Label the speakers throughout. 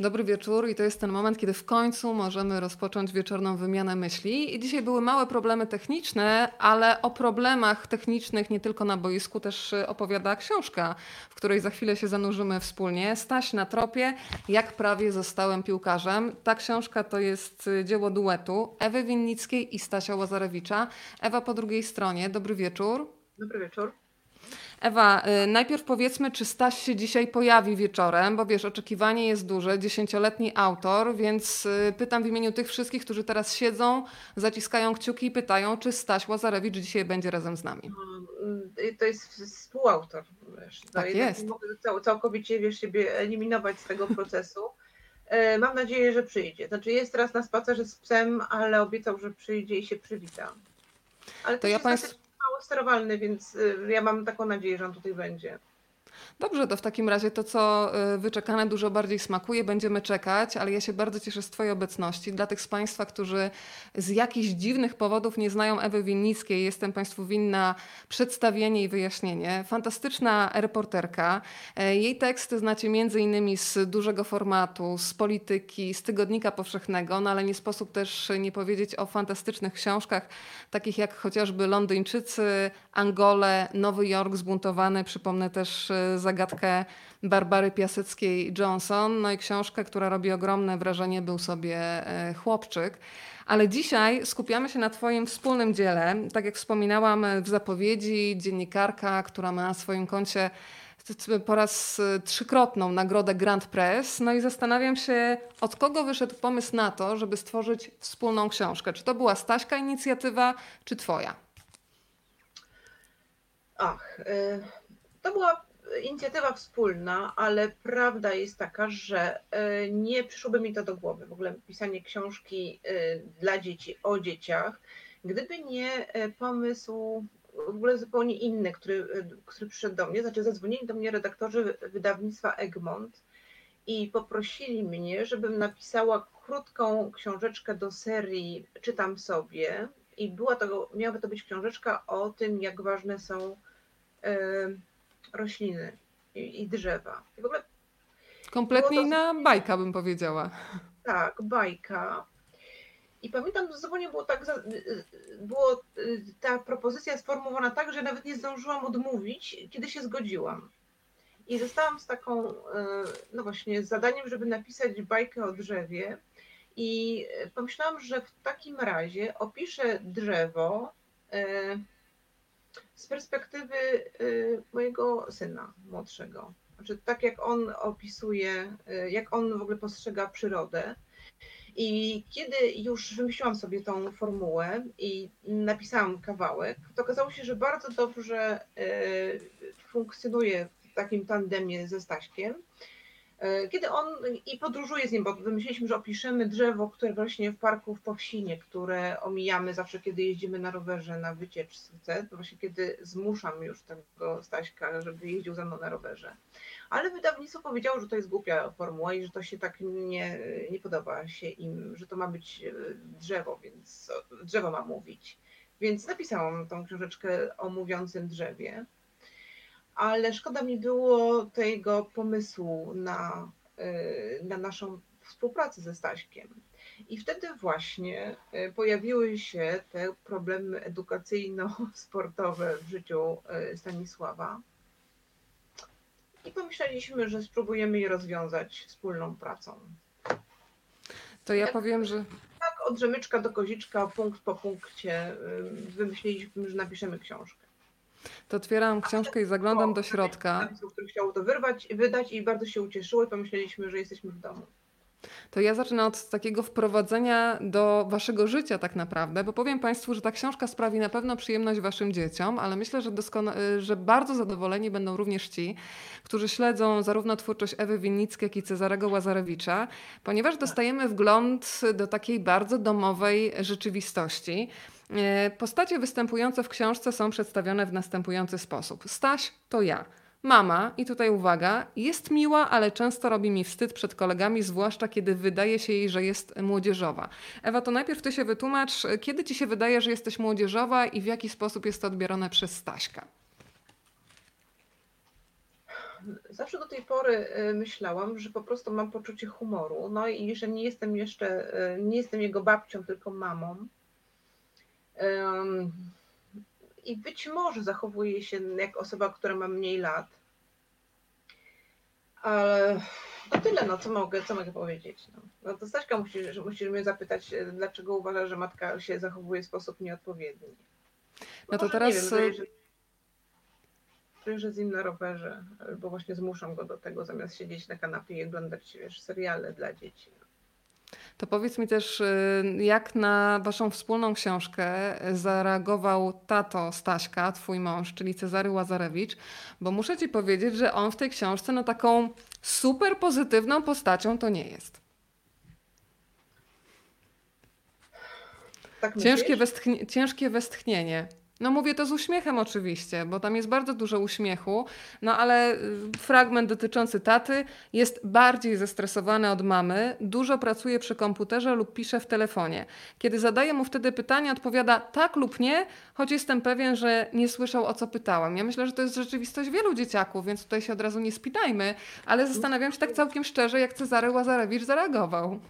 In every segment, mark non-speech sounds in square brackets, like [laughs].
Speaker 1: Dobry wieczór i to jest ten moment, kiedy w końcu możemy rozpocząć wieczorną wymianę myśli. I dzisiaj były małe problemy techniczne, ale o problemach technicznych nie tylko na boisku też opowiada książka, w której za chwilę się zanurzymy wspólnie. Staś na tropie, jak prawie zostałem piłkarzem. Ta książka to jest dzieło duetu Ewy Winnickiej i Stasia Łazarewicza. Ewa po drugiej stronie. Dobry wieczór.
Speaker 2: Dobry wieczór.
Speaker 1: Ewa, y, najpierw powiedzmy, czy Staś się dzisiaj pojawi wieczorem, bo wiesz, oczekiwanie jest duże, dziesięcioletni autor, więc y, pytam w imieniu tych wszystkich, którzy teraz siedzą, zaciskają kciuki i pytają, czy Staś Łazarewicz dzisiaj będzie razem z nami.
Speaker 2: To jest współautor. Wiesz,
Speaker 1: tak jest.
Speaker 2: Nie mogę całkowicie wiesz, siebie eliminować z tego [laughs] procesu. Mam nadzieję, że przyjdzie. Znaczy jest teraz na spacerze z psem, ale obiecał, że przyjdzie i się przywita. Ale to ja Państwu mało sterowalny, więc y, ja mam taką nadzieję, że on tutaj będzie.
Speaker 1: Dobrze, to w takim razie to, co y, wyczekane dużo bardziej smakuje, będziemy czekać, ale ja się bardzo cieszę z Twojej obecności. Dla tych z Państwa, którzy z jakichś dziwnych powodów nie znają Ewy Winnickiej, jestem Państwu winna przedstawienie i wyjaśnienie. Fantastyczna reporterka. E, jej teksty znacie między innymi z dużego formatu, z polityki, z tygodnika powszechnego, no ale nie sposób też nie powiedzieć o fantastycznych książkach, takich jak chociażby Londyńczycy, Angole, Nowy Jork zbuntowany. Przypomnę też e, zagadkę Barbary Piaseckiej-Johnson. No i książkę, która robi ogromne wrażenie, był sobie e, chłopczyk. Ale dzisiaj skupiamy się na Twoim wspólnym dziele. Tak jak wspominałam w zapowiedzi, dziennikarka, która ma na swoim koncie po raz e, trzykrotną nagrodę Grand Press. No i zastanawiam się, od kogo wyszedł pomysł na to, żeby stworzyć wspólną książkę. Czy to była Staśka inicjatywa, czy Twoja?
Speaker 2: Ach, to była inicjatywa wspólna, ale prawda jest taka, że e, nie przyszłoby mi to do głowy, w ogóle pisanie książki e, dla dzieci o dzieciach, gdyby nie e, pomysł w ogóle zupełnie inny, który, który przyszedł do mnie, znaczy zadzwonili do mnie redaktorzy wydawnictwa Egmont i poprosili mnie, żebym napisała krótką książeczkę do serii Czytam sobie. I była to, miałaby to być książeczka o tym, jak ważne są rośliny i, i drzewa. I w ogóle
Speaker 1: Kompletnie inna bajka, bym powiedziała.
Speaker 2: Tak, bajka. I pamiętam, że zupełnie było tak, było ta propozycja sformułowana tak, że nawet nie zdążyłam odmówić, kiedy się zgodziłam. I zostałam z taką, no właśnie, z zadaniem, żeby napisać bajkę o drzewie. I pomyślałam, że w takim razie opiszę drzewo z perspektywy y, mojego syna młodszego. Znaczy, tak jak on opisuje, y, jak on w ogóle postrzega przyrodę. I kiedy już wymyśliłam sobie tą formułę i napisałam kawałek, to okazało się, że bardzo dobrze y, funkcjonuje w takim tandemie ze Staśkiem. E, kiedy on i podróżuje z nim, bo wymyśliliśmy, że opiszemy drzewo, które rośnie w parku w Powsinie, które omijamy zawsze, kiedy jeździmy na rowerze na wycieczce, właśnie kiedy zmuszam już tego Staśka, żeby jeździł ze mną na rowerze. Ale wydawnictwo powiedziało, że to jest głupia formuła i że to się tak nie, nie podoba się im, że to ma być e, drzewo, więc drzewo ma mówić. Więc napisałam tą książeczkę o mówiącym drzewie ale szkoda mi było tego pomysłu na, y, na naszą współpracę ze Staśkiem. I wtedy właśnie y, pojawiły się te problemy edukacyjno-sportowe w życiu y, Stanisława. I pomyśleliśmy, że spróbujemy je rozwiązać wspólną pracą.
Speaker 1: To ja powiem, że.
Speaker 2: Tak, od rzemyczka do koziczka, punkt po punkcie, wymyśliliśmy, że napiszemy książkę.
Speaker 1: To otwieram książkę i zaglądam do środka.
Speaker 2: Który chciał to wyrwać, wydać i bardzo się ucieszyło i pomyśleliśmy, że jesteśmy w domu.
Speaker 1: To ja zacznę od takiego wprowadzenia do waszego życia tak naprawdę, bo powiem państwu, że ta książka sprawi na pewno przyjemność waszym dzieciom, ale myślę, że, że bardzo zadowoleni będą również ci, którzy śledzą zarówno twórczość Ewy Winnickiej, jak i Cezarego Łazarewicza, ponieważ dostajemy wgląd do takiej bardzo domowej rzeczywistości. E, postacie występujące w książce są przedstawione w następujący sposób. Staś to ja. Mama, i tutaj uwaga, jest miła, ale często robi mi wstyd przed kolegami, zwłaszcza kiedy wydaje się jej, że jest młodzieżowa. Ewa, to najpierw ty się wytłumacz, kiedy ci się wydaje, że jesteś młodzieżowa i w jaki sposób jest to odbierane przez Staśka?
Speaker 2: Zawsze do tej pory myślałam, że po prostu mam poczucie humoru, no i że nie jestem jeszcze, nie jestem jego babcią, tylko mamą. I być może zachowuję się jak osoba, która ma mniej lat. Ale to tyle, no co mogę, co mogę powiedzieć. No, no to Staśka musi, musisz mnie zapytać, dlaczego uważa, że matka się zachowuje w sposób nieodpowiedni.
Speaker 1: No, no to teraz... Nie wiem,
Speaker 2: że z nim na rowerze, albo właśnie zmuszam go do tego, zamiast siedzieć na kanapie i oglądać wiesz, seriale dla dzieci.
Speaker 1: To powiedz mi też, y, jak na waszą wspólną książkę zareagował tato Staśka, twój mąż, czyli Cezary Łazarewicz, bo muszę ci powiedzieć, że on w tej książce no taką super pozytywną postacią to nie jest. Tak ciężkie, westchnie, ciężkie westchnienie. No mówię to z uśmiechem oczywiście, bo tam jest bardzo dużo uśmiechu, no ale y, fragment dotyczący taty jest bardziej zestresowany od mamy, dużo pracuje przy komputerze lub pisze w telefonie. Kiedy zadaję mu wtedy pytanie, odpowiada tak lub nie, choć jestem pewien, że nie słyszał o co pytałam. Ja myślę, że to jest rzeczywistość wielu dzieciaków, więc tutaj się od razu nie spinajmy, ale zastanawiam się tak całkiem szczerze, jak Cezary Łazarewicz zareagował.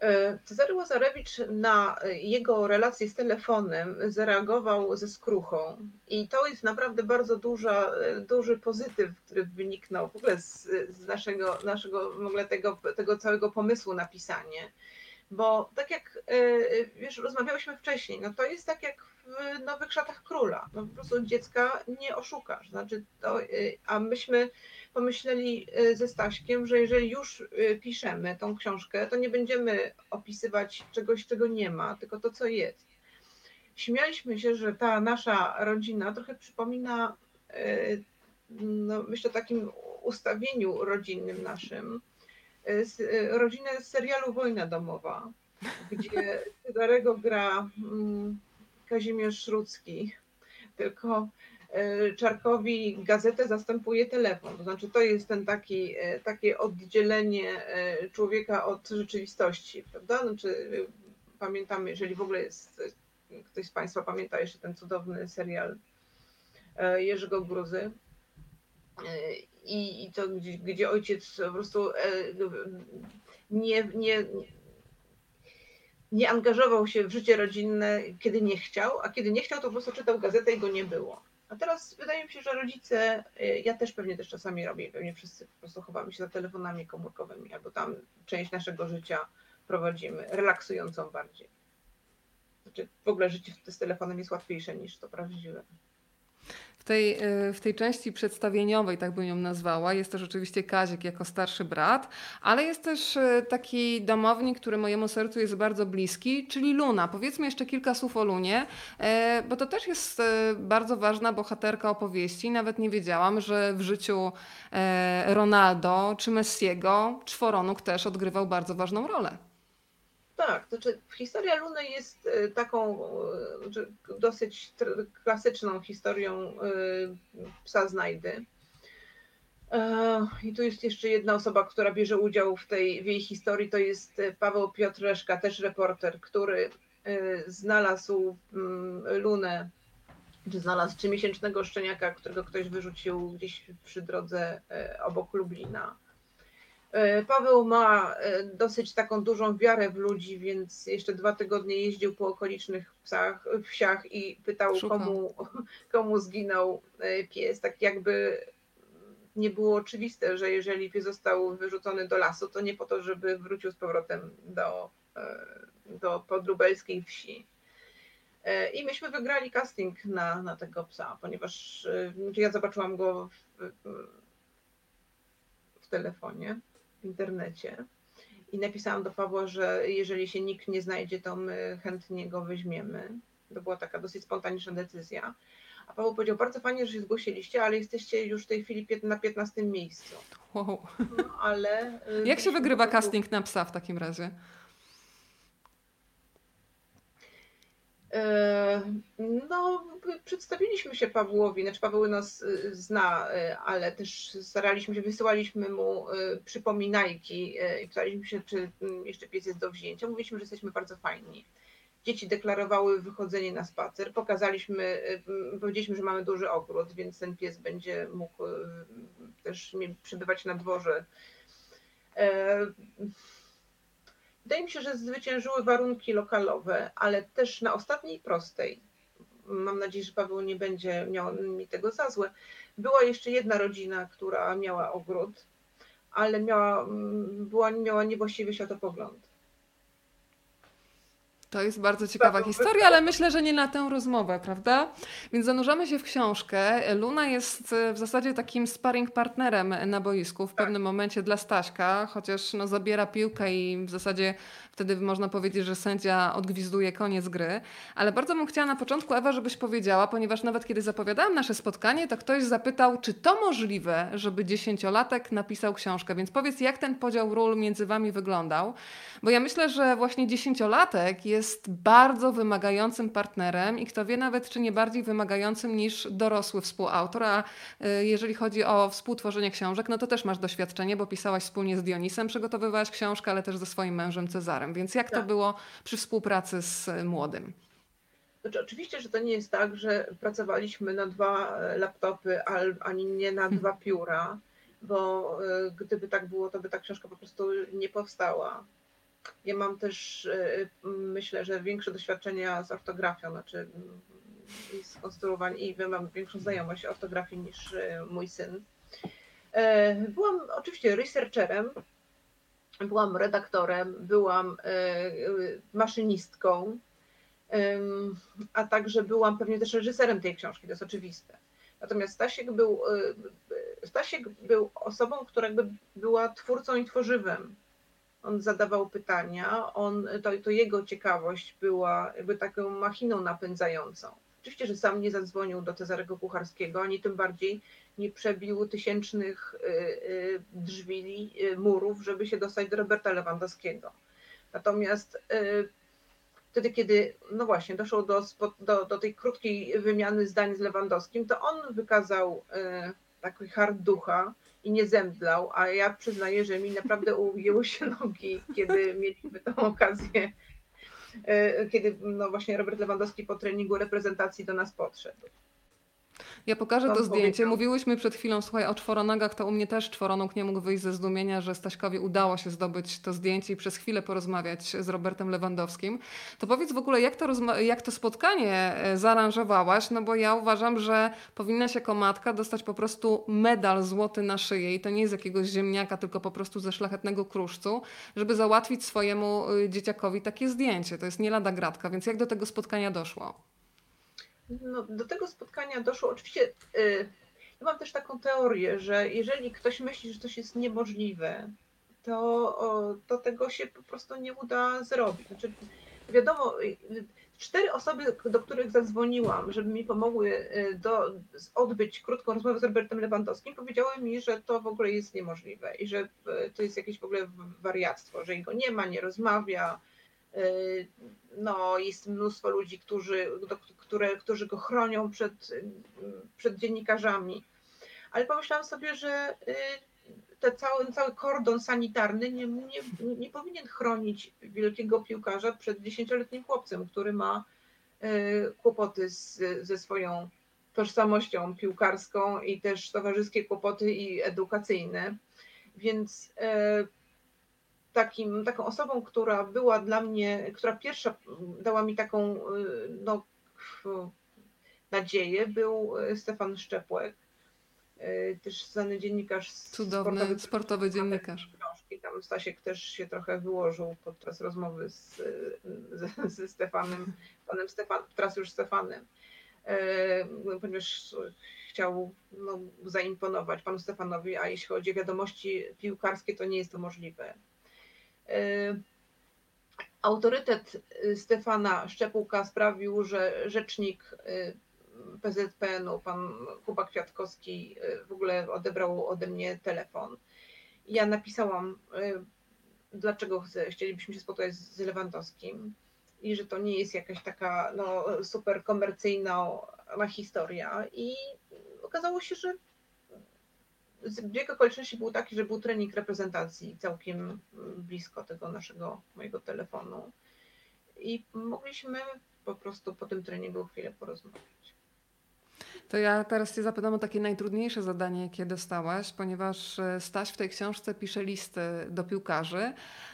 Speaker 2: E, Cezary Łazarewicz na jego relację z telefonem zareagował ze skruchą i to jest naprawdę bardzo duża, duży pozytyw, który wyniknął w ogóle z, z naszego, naszego w ogóle tego, tego całego pomysłu na pisanie. Bo tak jak e, wiesz, rozmawiałyśmy wcześniej, no to jest tak jak w Nowych Szatach Króla. No po prostu dziecka nie oszukasz. Znaczy to, e, a myśmy pomyśleli e, ze Staśkiem, że jeżeli już piszemy tą książkę, to nie będziemy opisywać czegoś, czego nie ma, tylko to, co jest. Śmialiśmy się, że ta nasza rodzina trochę przypomina, no, myślę, o takim ustawieniu rodzinnym naszym, E, rodzinę z serialu Wojna Domowa, [laughs] gdzie Cezarego gra mm, Kazimierz Szrucki, tylko e, Czarkowi gazetę zastępuje telefon. To znaczy, to jest ten taki, e, takie oddzielenie człowieka od rzeczywistości, prawda? Znaczy, pamiętamy, jeżeli w ogóle jest, ktoś z Państwa pamięta jeszcze ten cudowny serial Jerzego Gruzy i, i to, gdzie, gdzie ojciec po prostu e, nie, nie, nie angażował się w życie rodzinne, kiedy nie chciał, a kiedy nie chciał, to po prostu czytał gazetę i go nie było. A teraz wydaje mi się, że rodzice, e, ja też pewnie też czasami robię, pewnie wszyscy po prostu chowamy się za telefonami komórkowymi, albo tam część naszego życia prowadzimy, relaksującą bardziej. Znaczy w ogóle życie z telefonem jest łatwiejsze niż to prawdziwe
Speaker 1: tej, y, w tej części przedstawieniowej, tak bym ją nazwała, jest też oczywiście Kazik jako starszy brat, ale jest też y, taki domownik, który mojemu sercu jest bardzo bliski, czyli Luna. Powiedzmy jeszcze kilka słów o Lunie, e, bo to też jest bardzo ważna bohaterka opowieści. Nawet nie wiedziałam, że w życiu Ronaldo czy Messiego czworonóg też odgrywał bardzo ważną rolę.
Speaker 2: Tak, to znaczy historia Luny jest e, taką e, dosyć klasyczną historią e, psa znajdy. I tu jest jeszcze jedna osoba, która bierze udział w tej w jej historii, to jest Paweł Piotreszka, też reporter, który znalazł mm, Lunę, czy znalazł trzymiesięcznego szczeniaka, którego ktoś wyrzucił gdzieś przy drodze obok Lublina Paweł ma e, dosyć taką dużą wiarę w ludzi, więc jeszcze dwa tygodnie jeździł po okolicznych psach, wsiach i pytał, komu, [laughs] komu zginął e, pies. Tak jakby nie było oczywiste, że jeżeli pies został wyrzucony do lasu, to nie po to, żeby wrócił z powrotem do, do podlubelskiej wsi. I myśmy wygrali casting na, na tego psa, ponieważ ja zobaczyłam go w, w telefonie internecie i napisałam do Pawła, że jeżeli się nikt nie znajdzie, to my chętnie go weźmiemy. To była taka dosyć spontaniczna decyzja. A Paweł powiedział, bardzo fajnie, że się zgłosiliście, ale jesteście już w tej chwili na 15 miejscu.
Speaker 1: Wow. No, ale... Y, Jak się wygrywa casting na psa w takim razie?
Speaker 2: No, przedstawiliśmy się Pawłowi, znaczy Paweł nas y, zna, y, ale też staraliśmy się, wysyłaliśmy mu y, przypominajki i pytaliśmy się, czy mm, jeszcze pies jest do wzięcia. Mówiliśmy, że jesteśmy bardzo fajni. dzieci deklarowały wychodzenie na spacer. Pokazaliśmy, powiedzieliśmy, że mamy duży ogród, więc ten pies będzie mógł też przebywać na dworze. Wydaje mi się, że zwyciężyły warunki lokalowe, ale też na ostatniej prostej, mam nadzieję, że Paweł nie będzie miał mi tego za złe, była jeszcze jedna rodzina, która miała ogród, ale miała, była, miała niewłaściwy światopogląd.
Speaker 1: To jest bardzo ciekawa historia, ale myślę, że nie na tę rozmowę, prawda? Więc zanurzamy się w książkę. Luna jest e, w zasadzie takim sparring partnerem na boisku w tak. pewnym momencie dla Staśka, chociaż no, zabiera piłkę i w zasadzie wtedy można powiedzieć, że sędzia odgwizduje koniec gry. Ale bardzo bym chciała na początku, Ewa, żebyś powiedziała, ponieważ nawet kiedy zapowiadałam nasze spotkanie, to ktoś zapytał, czy to możliwe, żeby dziesięciolatek napisał książkę. Więc powiedz, jak ten podział ról między wami wyglądał? Bo ja myślę, że właśnie dziesięciolatek jest bardzo wymagającym partnerem i kto wie nawet, czy nie bardziej wymagającym niż dorosły współautor. A y, jeżeli chodzi o współtworzenie książek, no to też masz doświadczenie, bo pisałaś wspólnie z Dionisem, przygotowywałaś książkę, ale też ze swoim mężem Cezarem. Więc jak tak. to było przy współpracy z młodym?
Speaker 2: Znaczy, oczywiście, że to nie jest tak, że pracowaliśmy na dwa e, laptopy, ani nie na dwa pióra, bo e, gdyby tak było, to by ta książka po prostu nie powstała. Ja mam też, e, myślę, że większe doświadczenia z ortografią, znaczy i z konstruowaniem, i mam większą znajomość ortografii niż mój syn. Byłam oczywiście researcherem, byłam redaktorem, byłam maszynistką, a także byłam pewnie też reżyserem tej książki, to jest oczywiste. Natomiast Stasiek był, Stasiek był osobą, która jakby była twórcą i tworzywem on zadawał pytania, on, to, to jego ciekawość była jakby taką machiną napędzającą. Oczywiście, że sam nie zadzwonił do Cezarego Kucharskiego, ani tym bardziej nie przebił tysięcznych y, y, drzwi, y, murów, żeby się dostać do Roberta Lewandowskiego. Natomiast wtedy, kiedy, no właśnie, doszło do, do, do tej krótkiej wymiany zdań z Lewandowskim, to on wykazał taki hard ducha, i nie zemdlał, a ja przyznaję, że mi naprawdę ujęły się nogi, kiedy mieliśmy tę okazję, kiedy no właśnie Robert Lewandowski po treningu reprezentacji do nas podszedł.
Speaker 1: Ja pokażę to zdjęcie. Mówiłyśmy przed chwilą, słuchaj, o czworonogach, to u mnie też czworonóg nie mógł wyjść ze zdumienia, że Staśkowi udało się zdobyć to zdjęcie i przez chwilę porozmawiać z Robertem Lewandowskim. To powiedz w ogóle, jak to, jak to spotkanie e, zaaranżowałaś? No bo ja uważam, że powinnaś jako matka dostać po prostu medal złoty na szyję i to nie jest jakiegoś ziemniaka, tylko po prostu ze szlachetnego kruszcu, żeby załatwić swojemu e, dzieciakowi takie zdjęcie. To jest nie lada gratka, więc jak do tego spotkania doszło?
Speaker 2: No, do tego spotkania doszło oczywiście. Y, ja mam też taką teorię, że jeżeli ktoś myśli, że coś jest niemożliwe, to, to tego się po prostu nie uda zrobić. Znaczy, wiadomo, y, cztery osoby, do których zadzwoniłam, żeby mi pomogły y, do, odbyć krótką rozmowę z Robertem Lewandowskim, powiedziały mi, że to w ogóle jest niemożliwe i że to jest jakieś w ogóle wariactwo, że jego nie ma, nie rozmawia, Y, no, jest mnóstwo ludzi, którzy, które, którzy go chronią przed, przed dziennikarzami. Ale pomyślałam sobie, że y, ten cały, cały kordon sanitarny nie, nie, nie powinien chronić wielkiego piłkarza przed dziesięcioletnim chłopcem, który ma y, kłopoty z, ze swoją tożsamością piłkarską i też towarzyskie kłopoty i edukacyjne. Więc takim, taką osobą, która była dla mnie, która pierwsza dała mi taką y, no, nadzieję, był y, Stefan Szczepłek, y, też znany dziennikarz.
Speaker 1: Cudowny sportowy, sportowy dziennikarz.
Speaker 2: Książki. Tam Stasiek też się trochę wyłożył podczas rozmowy z, z, ze Stefanem, panem Stefan, teraz już Stefanem, ponieważ chciał no, zaimponować panu Stefanowi, a jeśli chodzi o wiadomości piłkarskie, to nie jest to możliwe. Y, autorytet y, Stefana Szczepułka sprawił, że rzecznik y, PZPN-u, pan Kuba Kwiatkowski, w ogóle odebrał ode mnie telefon. Ja napisałam, dlaczego chcielibyśmy się spotkać z Lewandowskim i że to nie jest jakaś taka no, super komercyjna historia. I okazało się, że bieg okoliczności był taki, że był trening reprezentacji całkiem mm, blisko tego naszego mojego telefonu. i mogliśmy po prostu po tym treningu chwilę porozmawiać.
Speaker 1: To ja teraz Cię zapytam o takie najtrudniejsze zadanie, jakie dostałaś, ponieważ e, Staś w tej książce pisze listy do piłkarzy,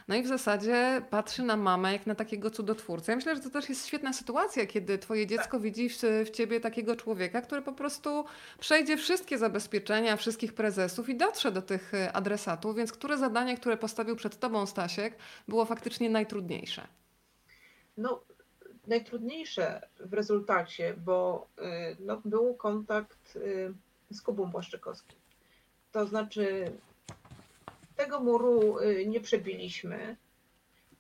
Speaker 1: no i w zasadzie patrzy na mamę jak na takiego cudotwórcę. Ja myślę, że to też jest świetna sytuacja, kiedy Twoje dziecko tak. widzi w, w Ciebie takiego człowieka, który po prostu przejdzie wszystkie zabezpieczenia, wszystkich prezesów i dotrze do tych e, adresatów, więc które zadanie, które postawił przed Tobą Stasiek, było faktycznie najtrudniejsze?
Speaker 2: No, najtrudniejsze w rezultacie, bo y, no, był kontakt y, z Kubą Błaszczykowskim. To znaczy, tego muru y, nie przebiliśmy.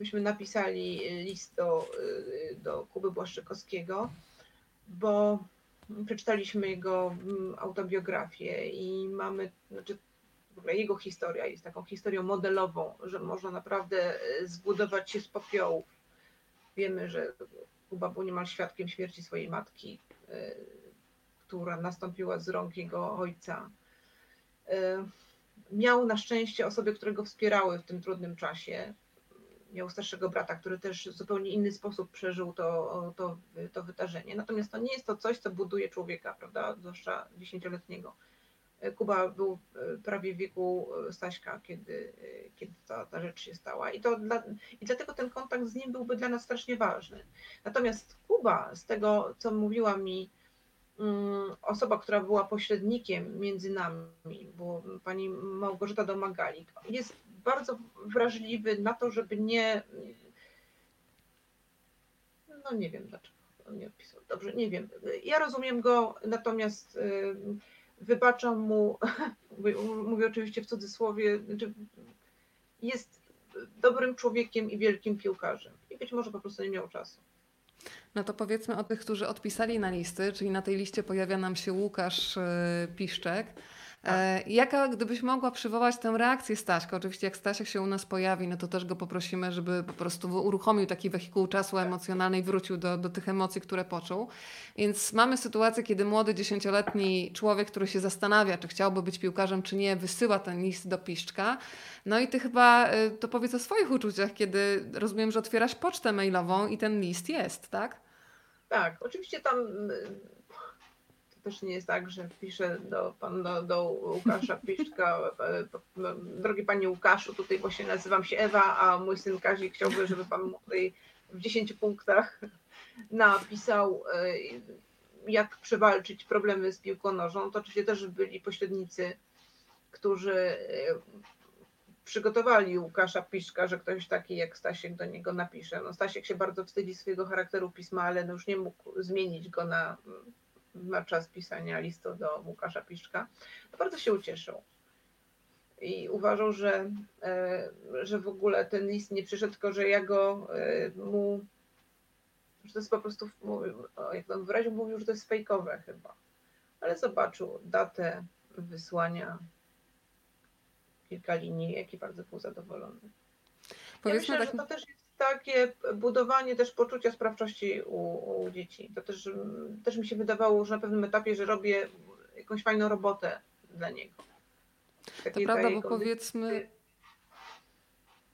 Speaker 2: Myśmy napisali list do, do Kuby Błaszczykowskiego, bo przeczytaliśmy jego mm, autobiografię i mamy, znaczy w ogóle jego historia jest taką historią modelową, że można naprawdę zbudować się z popiołów. Wiemy, że Kuba był niemal świadkiem śmierci swojej matki, e, która nastąpiła z rąk jego ojca. E, miał na szczęście osoby, które go wspierały w tym trudnym czasie. Miał starszego brata, który też w zupełnie inny sposób przeżył to, to, to wydarzenie. Natomiast to nie jest to coś, co buduje człowieka, prawda? Zwłaszcza dziesięcioletniego. Kuba był e, prawie w wieku e, Staśka, kiedy, e, kiedy ta, ta rzecz się stała. I, to dla, I dlatego ten kontakt z nim byłby dla nas strasznie ważny. Natomiast Kuba, z tego co mówiła mi um, osoba, która była pośrednikiem między nami, bo pani Małgorzata Domagalik, jest bardzo wrażliwy na to, żeby nie. No nie wiem dlaczego on nie odpisał. Dobrze, nie wiem. Ja rozumiem go, natomiast wybaczam mu, [laughs] mówię oczywiście w cudzysłowie, znaczy jest dobrym człowiekiem i wielkim piłkarzem. I być może po prostu nie miał czasu.
Speaker 1: No to powiedzmy o tych, którzy odpisali na listy, czyli na tej liście pojawia nam się Łukasz e, Piszczek. Tak. E, jaka, gdybyś mogła przywołać tę reakcję Staśka, oczywiście jak Stasiek się u nas pojawi, no to też go poprosimy, żeby po prostu uruchomił taki wehikuł czasu tak. emocjonalny i wrócił do, do tych emocji, które poczuł. Więc mamy sytuację, kiedy młody, dziesięcioletni człowiek, który się zastanawia, czy chciałby być piłkarzem, czy nie, wysyła ten list do Piszczka. No i ty chyba e, to powiedz o swoich uczuciach, kiedy rozumiem, że otwierasz pocztę mailową i ten list jest, tak?
Speaker 2: Tak, oczywiście tam też nie jest tak, że piszę do, pan, do, do Łukasza [laughs] Piszczka, e, drogi panie Łukaszu, tutaj właśnie nazywam się Ewa, a mój syn Kazik chciałby, żeby pan tutaj w 10 punktach [laughs] napisał, e, jak przewalczyć problemy z piłką nożną. To oczywiście też byli pośrednicy, którzy e, przygotowali Łukasza Piszka, że ktoś taki jak Stasiek do niego napisze. No Stasiek się bardzo wstydzi swojego charakteru pisma, ale no już nie mógł zmienić go na na czas pisania listu do Łukasza Piszczka, to bardzo się ucieszył. I uważał, że, e, że w ogóle ten list nie przyszedł, tylko że ja go e, mu, że to jest po prostu, jak on wyraził, mówił, że to jest fejkowe chyba. Ale zobaczył datę wysłania, kilka linii, jaki bardzo był zadowolony. Ja myślę, tak... że to też jest takie budowanie też poczucia sprawczości u, u, dzieci. To też, też mi się wydawało, że na pewnym etapie, że robię jakąś fajną robotę dla niego.
Speaker 1: Takie to prawda, bo powiedzmy...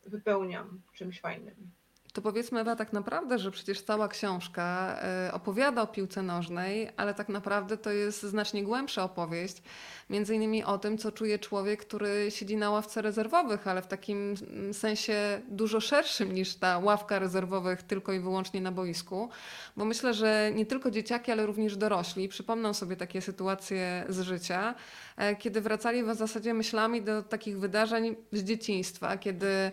Speaker 2: Wypełniam czymś fajnym.
Speaker 1: To powiedzmy Ewa tak naprawdę, że przecież cała książka e, opowiada o piłce nożnej, ale tak naprawdę to jest znacznie głębsza opowieść. Między innymi o tym, co czuje człowiek, który siedzi na ławce rezerwowych, ale w takim mm, sensie dużo szerszym niż ta ławka rezerwowych tylko i wyłącznie na boisku. Bo myślę, że nie tylko dzieciaki, ale również dorośli przypomną sobie takie sytuacje z życia, e, kiedy wracali w zasadzie myślami do takich wydarzeń z dzieciństwa, kiedy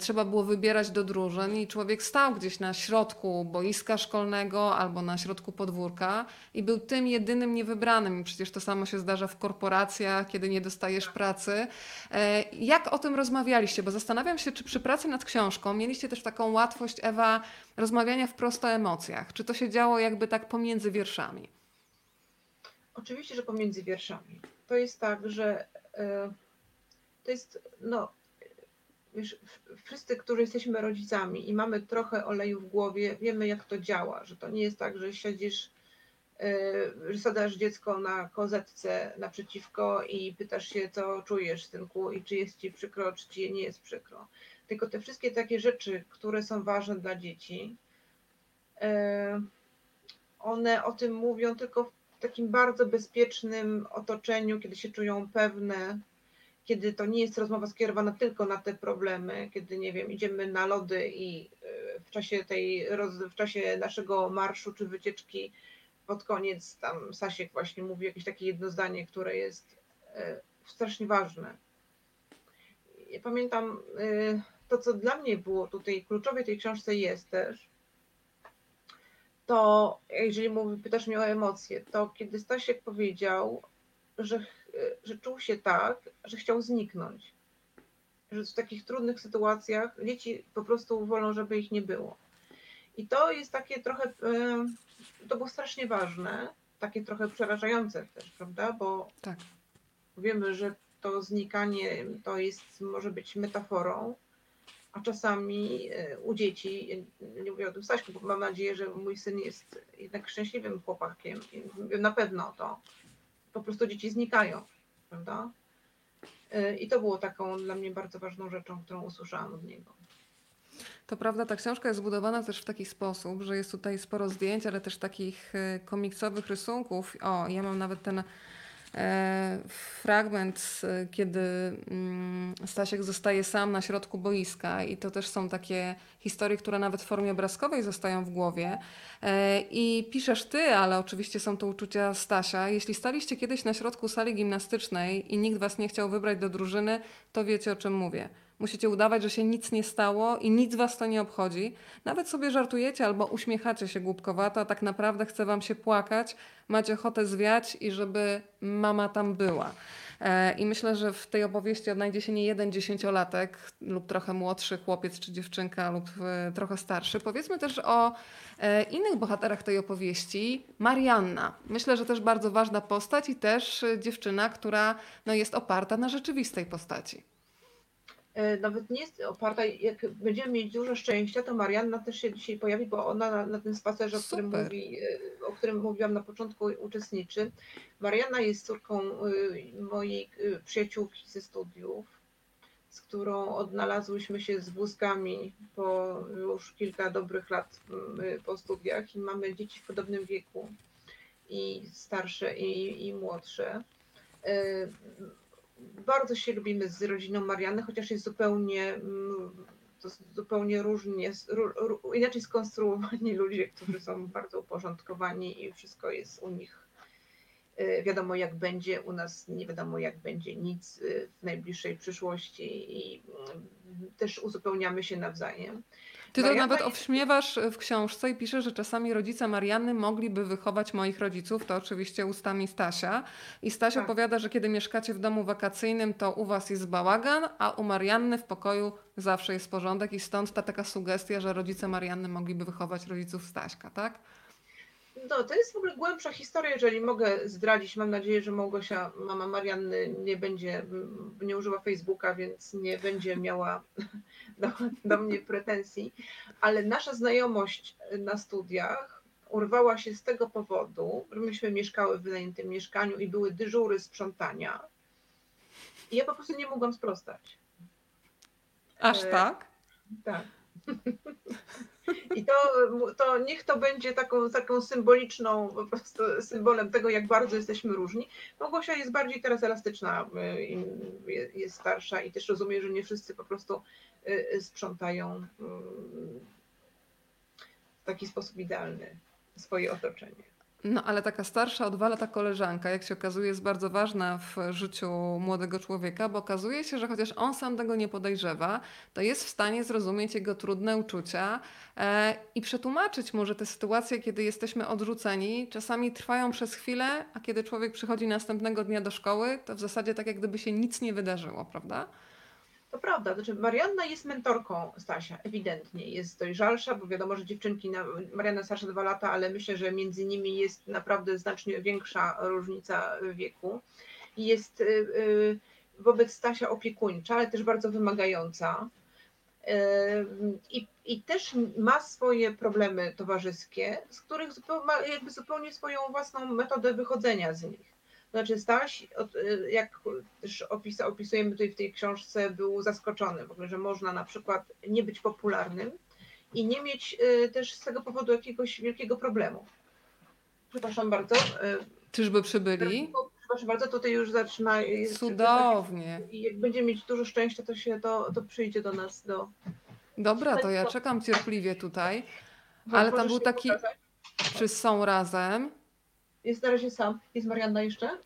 Speaker 1: trzeba było wybierać do drużyn i człowiek stał gdzieś na środku boiska szkolnego albo na środku podwórka i był tym jedynym niewybranym. Przecież to samo się zdarza w korporacjach, kiedy nie dostajesz pracy. E, jak o tym rozmawialiście? Bo zastanawiam się, czy przy pracy nad książką mieliście też taką łatwość, Ewa, rozmawiania wprost o emocjach. Czy to się działo jakby tak pomiędzy wierszami?
Speaker 2: Oczywiście, że pomiędzy wierszami. To jest tak, że e, to jest no, wiesz, wszyscy, którzy jesteśmy rodzicami i mamy trochę oleju w głowie, wiemy jak to działa, że to nie jest tak, że siedzisz, yy, że sadasz dziecko na kozetce naprzeciwko i pytasz się, co czujesz, synku, i czy jest ci przykro, czy ci nie jest przykro. Tylko te wszystkie takie rzeczy, które są ważne dla dzieci, one o tym mówią tylko w takim bardzo bezpiecznym otoczeniu, kiedy się czują pewne, kiedy to nie jest rozmowa skierowana tylko na te problemy, kiedy nie wiem, idziemy na lody i w czasie tej, w czasie naszego marszu czy wycieczki pod koniec tam Sasiek właśnie mówi jakieś takie jedno zdanie, które jest e, strasznie ważne. Ja pamiętam e, to, co dla mnie było tutaj kluczowe tej książce jest też, to jeżeli mówi, pytasz mnie o emocje, to kiedy Stasiek powiedział, że, że czuł się tak, że chciał zniknąć. Że w takich trudnych sytuacjach dzieci po prostu wolą, żeby ich nie było. I to jest takie trochę, e, to było strasznie ważne, takie trochę przerażające też, prawda? Bo tak. wiemy, że to znikanie to jest, może być metaforą, a czasami e, u dzieci, nie mówię o tym Staśku, bo mam nadzieję, że mój syn jest jednak szczęśliwym chłopakiem, na pewno to, po prostu dzieci znikają, prawda? E, I to było taką dla mnie bardzo ważną rzeczą, którą usłyszałam od niego.
Speaker 1: To prawda, ta książka jest zbudowana też w taki sposób, że jest tutaj sporo zdjęć, ale też takich e, komiksowych rysunków. O, ja mam nawet ten fragment, kiedy mm, Stasiek zostaje sam na środku boiska i to też są takie historie, które nawet w formie obrazkowej zostają w głowie. E, I piszesz ty, ale oczywiście są to uczucia Stasia. Jeśli staliście kiedyś na środku sali gimnastycznej i nikt was nie chciał wybrać do drużyny, to wiecie o czym mówię. Musicie udawać, że się nic nie stało i nic was to nie obchodzi. Nawet sobie żartujecie albo uśmiechacie się głupkowato, a tak naprawdę chce wam się płakać, macie ochotę zwiać i żeby mama tam była. E, I myślę, że w tej opowieści odnajdzie się nie jeden dziesięciolatek lub trochę młodszy chłopiec czy dziewczynka lub e, trochę starszy. Powiedzmy też o e, innych bohaterach tej opowieści. Marianna. Myślę, że też bardzo ważna postać i też dziewczyna, która no, jest oparta na rzeczywistej postaci.
Speaker 2: E, nawet nie jest oparta, jak będziemy mieć dużo szczęścia, to Marianna też się dzisiaj pojawi, bo ona na, na tym spacerze, o którym, mówi, e, o którym mówiłam na początku, uczestniczy. Marianna jest córką e, mojej przyjaciółki ze studiów, z którą odnalazłyśmy się z wózkami po już kilka dobrych lat po studiach i mamy dzieci w podobnym wieku i starsze i, i młodsze bardzo się lubimy z rodziną Mariany, chociaż jest zupełnie, mm, to zupełnie różnie, inaczej skonstruowani [laughs] ludzie, którzy są bardzo uporządkowani i wszystko jest u nich e, wiadomo jak będzie, u nas nie wiadomo jak będzie nic e, w najbliższej przyszłości i mm, też uzupełniamy się nawzajem.
Speaker 1: Ty to nawet obśmiewasz w książce i piszesz, że czasami rodzice Marianny mogliby wychować moich rodziców, to oczywiście ustami Stasia. I Staś tak. opowiada, że kiedy mieszkacie w domu wakacyjnym, to u was jest bałagan, a u Marianny w pokoju zawsze jest porządek i stąd ta taka sugestia, że rodzice Marianny mogliby wychować rodziców Staśka, tak?
Speaker 2: No, to jest w ogóle głębsza historia, jeżeli mogę zdradzić. Mam nadzieję, że Małgosia, mama Marianny, nie będzie, nie używa Facebooka, więc nie będzie miała [laughs] do, do mnie pretensji. Ale nasza znajomość na studiach urwała się z tego powodu, że myśmy mieszkały w wynajętym mieszkaniu i były dyżury sprzątania. I ja po prostu nie mogłam sprostać.
Speaker 1: Aż e, tak? [laughs]
Speaker 2: I to, to niech to będzie taką, taką symboliczną, po prostu symbolem tego, jak bardzo jesteśmy różni. Małgosia jest bardziej teraz elastyczna, y, jest starsza i też rozumie, że nie wszyscy po prostu y, sprzątają y, w taki sposób idealny swoje otoczenie.
Speaker 1: No ale taka starsza o dwa lata koleżanka, jak się okazuje, jest bardzo ważna w życiu młodego człowieka, bo okazuje się, że chociaż on sam tego nie podejrzewa, to jest w stanie zrozumieć jego trudne uczucia e, i przetłumaczyć mu, że te sytuacje, kiedy jesteśmy odrzuceni, czasami trwają przez chwilę, a kiedy człowiek przychodzi następnego dnia do szkoły, to w zasadzie tak jak gdyby się nic nie wydarzyło, prawda?
Speaker 2: To prawda, znaczy Marianna jest mentorką Stasia, ewidentnie. Jest dojrzalsza, bo wiadomo, że dziewczynki, na, Marianna starsza dwa lata, ale myślę, że między nimi jest naprawdę znacznie większa różnica wieku. Jest y, y, wobec Stasia opiekuńcza, ale też bardzo wymagająca. Y, I, I też ma swoje problemy towarzyskie, z których jakby zupełnie swoją własną metodę wychodzenia z nich. Znaczy Staś, y, jak też opis, opisujemy tutaj w tej książce, był zaskoczony w ogóle, że można na przykład nie być popularnym i nie mieć y, też z tego powodu jakiegoś wielkiego problemu. Przepraszam bardzo. y,
Speaker 1: Czyżby przybyli?
Speaker 2: Proszę bardzo, tutaj już zaczyna.
Speaker 1: Cudownie.
Speaker 2: I jak będzie mieć dużo szczęścia, to się to, to przyjdzie do nas. Do...
Speaker 1: Dobra, to ja czekam cierpliwie tutaj. Ale tam był taki-? Czy są razem?
Speaker 2: Jest na razie sam. Jest Marianna jeszcze?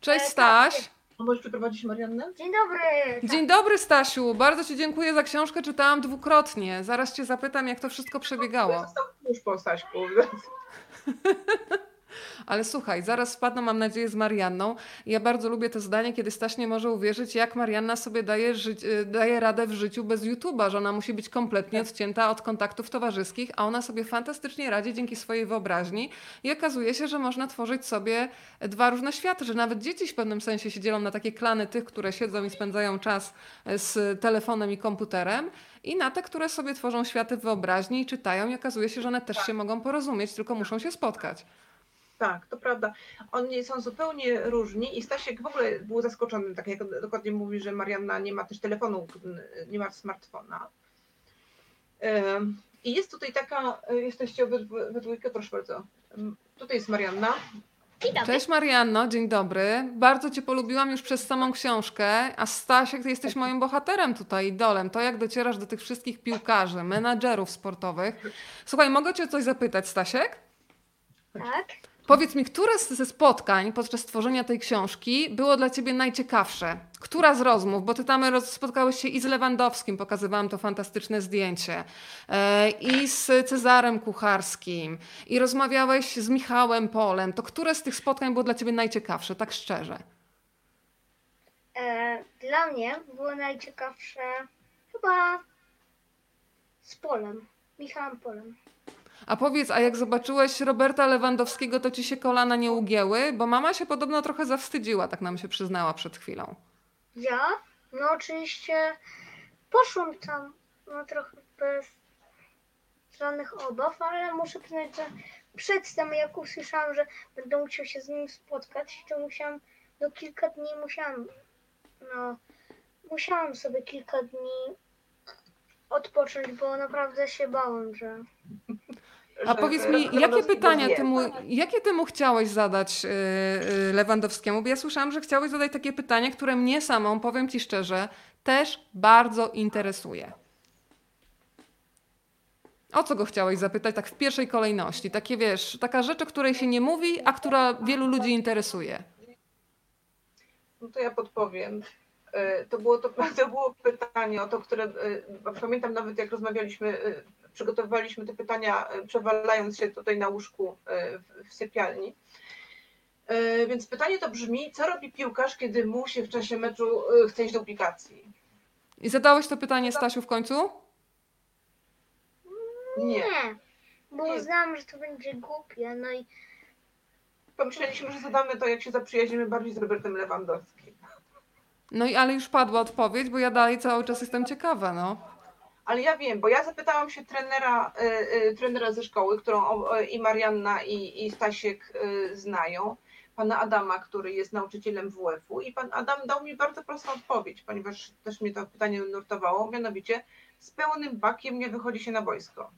Speaker 1: Cześć
Speaker 3: tak,
Speaker 1: Staś.
Speaker 2: A możesz przyprowadzić Mariannę?
Speaker 3: Dzień dobry.
Speaker 1: Dzień dobry Stasiu. Bardzo Ci dziękuję za książkę. Czytałam dwukrotnie. Zaraz Cię zapytam, jak to wszystko przebiegało.
Speaker 2: Został już po Staśku. [laughs]
Speaker 1: Ale słuchaj, zaraz wpadną, mam nadzieję, z Marianną. Ja bardzo lubię to zdanie, kiedy Staś nie może uwierzyć, jak Marianna sobie daje, y, daje radę w życiu bez YouTube'a, że ona musi być kompletnie odcięta od kontaktów towarzyskich, a ona sobie fantastycznie radzi dzięki swojej wyobraźni i okazuje się, że można tworzyć sobie dwa różne światy, że nawet dzieci w pewnym sensie się dzielą na takie klany tych, które siedzą i spędzają czas e, z telefonem i komputerem i na te, które sobie tworzą światy wyobraźni i czytają i okazuje się, że one też się mogą porozumieć, tylko muszą się spotkać.
Speaker 2: Tak, to prawda. Oni są zupełnie różni i Stasiek w ogóle był zaskoczony, tak jak dokładnie mówi, że Marianna nie ma też telefonu, nie ma smartfona. I jest tutaj taka, jesteście we, dwójkę, proszę bardzo. Tutaj jest Marianna.
Speaker 1: Cześć Marianno, dzień dobry. Bardzo Cię polubiłam już przez samą książkę, a Stasiek, Ty jesteś moim bohaterem tutaj, idolem. To jak docierasz do tych wszystkich piłkarzy, menadżerów sportowych. Słuchaj, mogę Cię o coś zapytać, Stasiek?
Speaker 3: Tak.
Speaker 1: Powiedz mi, które ze spotkań podczas tworzenia tej książki było dla Ciebie najciekawsze? Która z rozmów? Bo Ty tam spotkałeś się i z Lewandowskim, pokazywałam to fantastyczne zdjęcie, e, i z Cezarem Kucharskim, i rozmawiałeś z Michałem Polem. To które z tych spotkań było dla Ciebie najciekawsze, tak szczerze?
Speaker 3: E, dla mnie było najciekawsze chyba z Polem. Michałem Polem.
Speaker 1: A powiedz, a jak zobaczyłeś Roberta Lewandowskiego, to Ci się kolana nie ugięły? Bo mama się podobno trochę zawstydziła, tak nam się przyznała przed chwilą.
Speaker 3: Ja? No oczywiście poszłam tam no trochę bez żadnych obaw, ale muszę przyznać, że przedtem jak usłyszałam, że będę musiał się z nim spotkać, to musiałam, no kilka dni musiałam, no musiałam sobie kilka dni odpocząć, bo naprawdę się bałem, że
Speaker 1: A powiedz mi, jakie pytania
Speaker 2: wie.
Speaker 1: ty mu, jakie ty mu chciałeś zadać yy, yy, Lewandowskiemu? Bo ja słyszałam, że chciałeś zadać takie pytanie, które mnie samą, powiem ci szczerze, też bardzo interesuje. O co go chciałeś zapytać tak w pierwszej kolejności? Takie wiesz, taka rzecz, o której się nie mówi, a która wielu ludzi interesuje.
Speaker 2: No to ja podpowiem. E, To było, to, [laughs] to było pytanie o to, które pamiętam nawet jak rozmawialiśmy, przygotowywaliśmy te pytania, e, przewalając się tutaj na łóżku e, w- w sypialni. E, Więc pytanie to brzmi, co robi piłkarz, kiedy mu się w czasie meczu chce iść do publikacji?
Speaker 1: I zadałeś to pytanie Stasiu w końcu?
Speaker 2: Nie.
Speaker 3: nie, bo uznałam, że to będzie głupie, no i
Speaker 2: Pomyśleliśmy, że zadamy to, jak się zaprzyjaźnimy bardziej z Robertem Lewandowskim.
Speaker 1: No i ale już padła odpowiedź, bo ja dalej cały czas jestem ciekawa, no.
Speaker 2: Ale ja wiem, bo ja zapytałam się trenera, y, y, trenera ze szkoły, którą o, i Marianna i, i Stasiek znają, pana Adama, który jest nauczycielem WF-u i pan Adam dał mi bardzo prostą odpowiedź, ponieważ też mnie to pytanie nurtowało, mianowicie z pełnym bakiem nie wychodzi się na wojsko.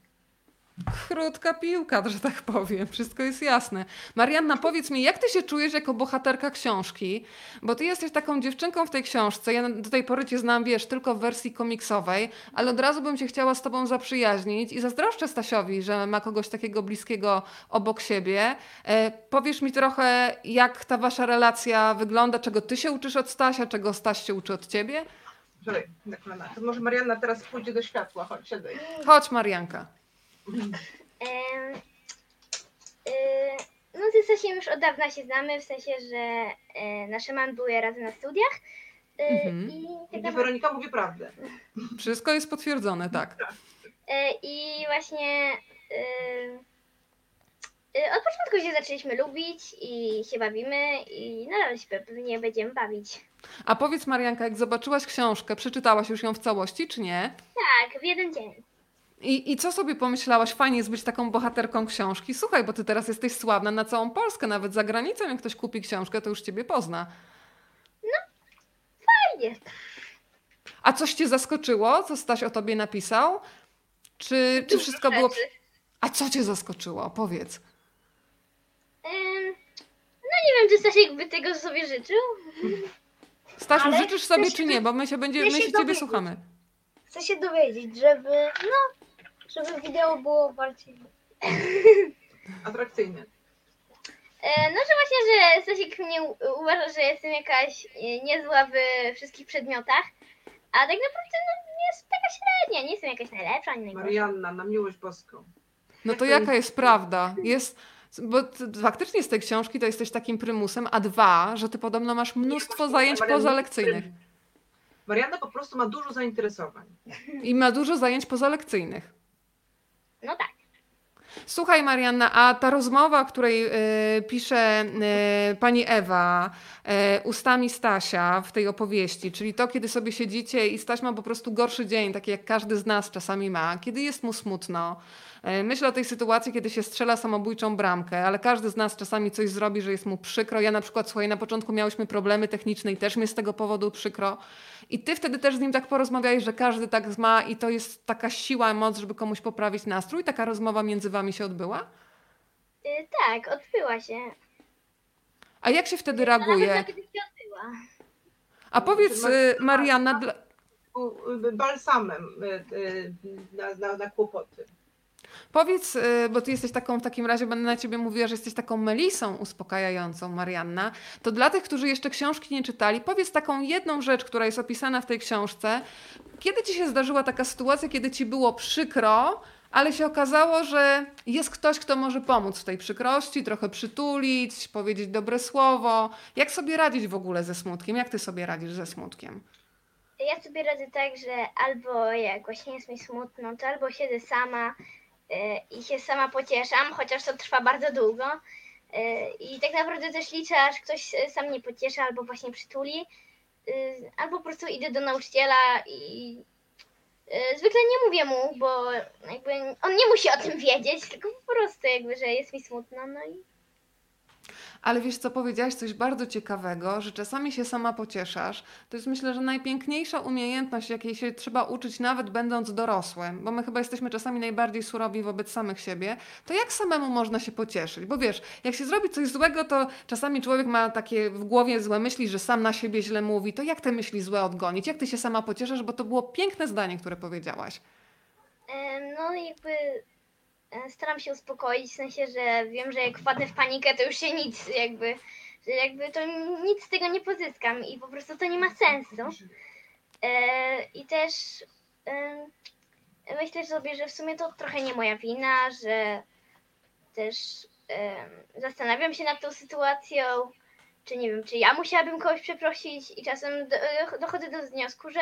Speaker 1: Krótka piłka, że tak powiem. Wszystko jest jasne. Marianna, powiedz mi, jak ty się czujesz jako bohaterka książki? Bo ty jesteś taką dziewczynką w tej książce. Ja do tej pory cię znam, wiesz, tylko w wersji komiksowej, ale od razu bym się chciała z tobą zaprzyjaźnić i zazdroszczę Stasiowi, że ma kogoś takiego bliskiego obok siebie. E, powiesz mi trochę, jak ta wasza relacja wygląda, czego ty się uczysz od Stasia, czego Staś się uczy od ciebie?
Speaker 2: Może Marianna teraz pójdzie do światła, chodź, siadaj.
Speaker 1: Chodź, Marianka. [laughs]
Speaker 3: Y, no z Stasiem już od dawna się znamy, w sensie, że e, nasze man były razem na studiach. Y,
Speaker 1: Mhm.
Speaker 3: I, tak naprawdę,
Speaker 2: Weronika mówi prawdę.
Speaker 1: Wszystko jest potwierdzone, tak.
Speaker 3: e, I właśnie od początku się zaczęliśmy lubić i się bawimy i nadal się pewnie będziemy bawić.
Speaker 1: A powiedz, Marianka, jak zobaczyłaś książkę, przeczytałaś już ją w całości, czy nie?
Speaker 3: Tak, w jeden dzień.
Speaker 1: I, I co sobie pomyślałaś? Fajnie jest być taką bohaterką książki. Słuchaj, bo ty teraz jesteś sławna na całą Polskę, nawet za granicą. Jak ktoś kupi książkę, to już ciebie pozna.
Speaker 3: Fajnie.
Speaker 1: A coś cię zaskoczyło, co Staś o tobie napisał? Czy, czy wszystko było... A co cię zaskoczyło? Powiedz.
Speaker 3: Ym, No nie wiem, czy Stasiek by tego sobie życzył.
Speaker 1: Stasiu,
Speaker 3: Ale
Speaker 1: życzysz sobie czy nie? Bo my się, będzie, my
Speaker 3: się
Speaker 1: się ciebie
Speaker 3: dowiedzieć.
Speaker 1: słuchamy.
Speaker 3: Chcę się dowiedzieć, żeby, no, żeby wideo było bardziej... [laughs]
Speaker 2: Atrakcyjne.
Speaker 3: E, No, że właśnie, że Stasiek mnie u- uważa, że jestem jakaś e, niezła w wszystkich przedmiotach, a tak naprawdę no, jest taka średnia, nie jestem jakaś najlepsza, ani najgorsza.
Speaker 2: Marianna, na miłość boską.
Speaker 1: No to
Speaker 2: Jak to
Speaker 1: jaka jest prawda? Jest, bo ty, faktycznie z tej książki to jesteś takim prymusem, a dwa, że ty podobno masz mnóstwo zajęć pozalekcyjnych.
Speaker 2: Marianna po prostu ma dużo zainteresowań.
Speaker 1: I ma dużo zajęć pozalekcyjnych.
Speaker 3: No tak.
Speaker 1: Słuchaj, Marianna, a ta rozmowa, której e, pisze e, pani Ewa e, ustami Stasia w tej opowieści, czyli to, kiedy sobie siedzicie i Staś ma po prostu gorszy dzień, taki jak każdy z nas czasami ma, kiedy jest mu smutno. E, myślę o tej sytuacji, kiedy się strzela samobójczą bramkę, ale każdy z nas czasami coś zrobi, że jest mu przykro. Ja na przykład, słuchaj, na początku miałyśmy problemy techniczne i też mi z tego powodu przykro. I ty wtedy też z nim tak porozmawiałeś, że każdy tak ma i to jest taka siła, moc, żeby komuś poprawić nastrój. Taka rozmowa między wami się odbyła?
Speaker 3: E, Tak, odbyła się.
Speaker 1: A jak się wtedy reaguje? A powiedz, y.
Speaker 2: Był, y, balsamem y, na, na, na kłopoty.
Speaker 1: Powiedz, y, bo ty jesteś taką, w takim razie będę na ciebie mówiła, że jesteś taką melisą uspokajającą, Marianna, to dla tych, którzy jeszcze książki nie czytali, powiedz taką jedną rzecz, która jest opisana w tej książce. Kiedy ci się zdarzyła taka sytuacja, kiedy ci było przykro, ale się okazało, że jest ktoś, kto może pomóc w tej przykrości, trochę przytulić, powiedzieć dobre słowo. Jak sobie radzić w ogóle ze smutkiem? Jak ty sobie radzisz ze smutkiem?
Speaker 3: Ja sobie radzę tak, że albo jak właśnie jest mi smutno, to albo siedzę sama i się sama pocieszam, chociaż to trwa bardzo długo. E, I tak naprawdę też liczę, aż ktoś e, sam mnie pocieszy albo właśnie przytuli. E, Albo po prostu idę do nauczyciela i e, zwykle nie mówię mu, bo jakby on nie musi o tym wiedzieć, tylko po prostu jakby, że jest mi smutno, no i
Speaker 1: Ale wiesz co, powiedziałaś coś bardzo ciekawego, że czasami się sama pocieszasz. To jest myślę, że najpiękniejsza umiejętność, jakiej się trzeba uczyć nawet będąc dorosłym, bo my chyba jesteśmy czasami najbardziej surowi wobec samych siebie. To jak samemu można się pocieszyć? Bo wiesz, jak się zrobi coś złego, to czasami człowiek ma takie w głowie złe myśli, że sam na siebie źle mówi. To jak te myśli złe odgonić? Jak ty się sama pocieszasz? Bo to było piękne zdanie, które powiedziałaś.
Speaker 3: No jakby staram się uspokoić, w sensie, że wiem, że jak wpadnę w panikę, to już się nic jakby, że jakby to nic z tego nie pozyskam i po prostu to nie ma sensu. E, I też e, myślę sobie, że w sumie to trochę nie moja wina, że też e, zastanawiam się nad tą sytuacją, czy nie wiem, czy ja musiałabym kogoś przeprosić i czasem do, dochodzę do wniosku, że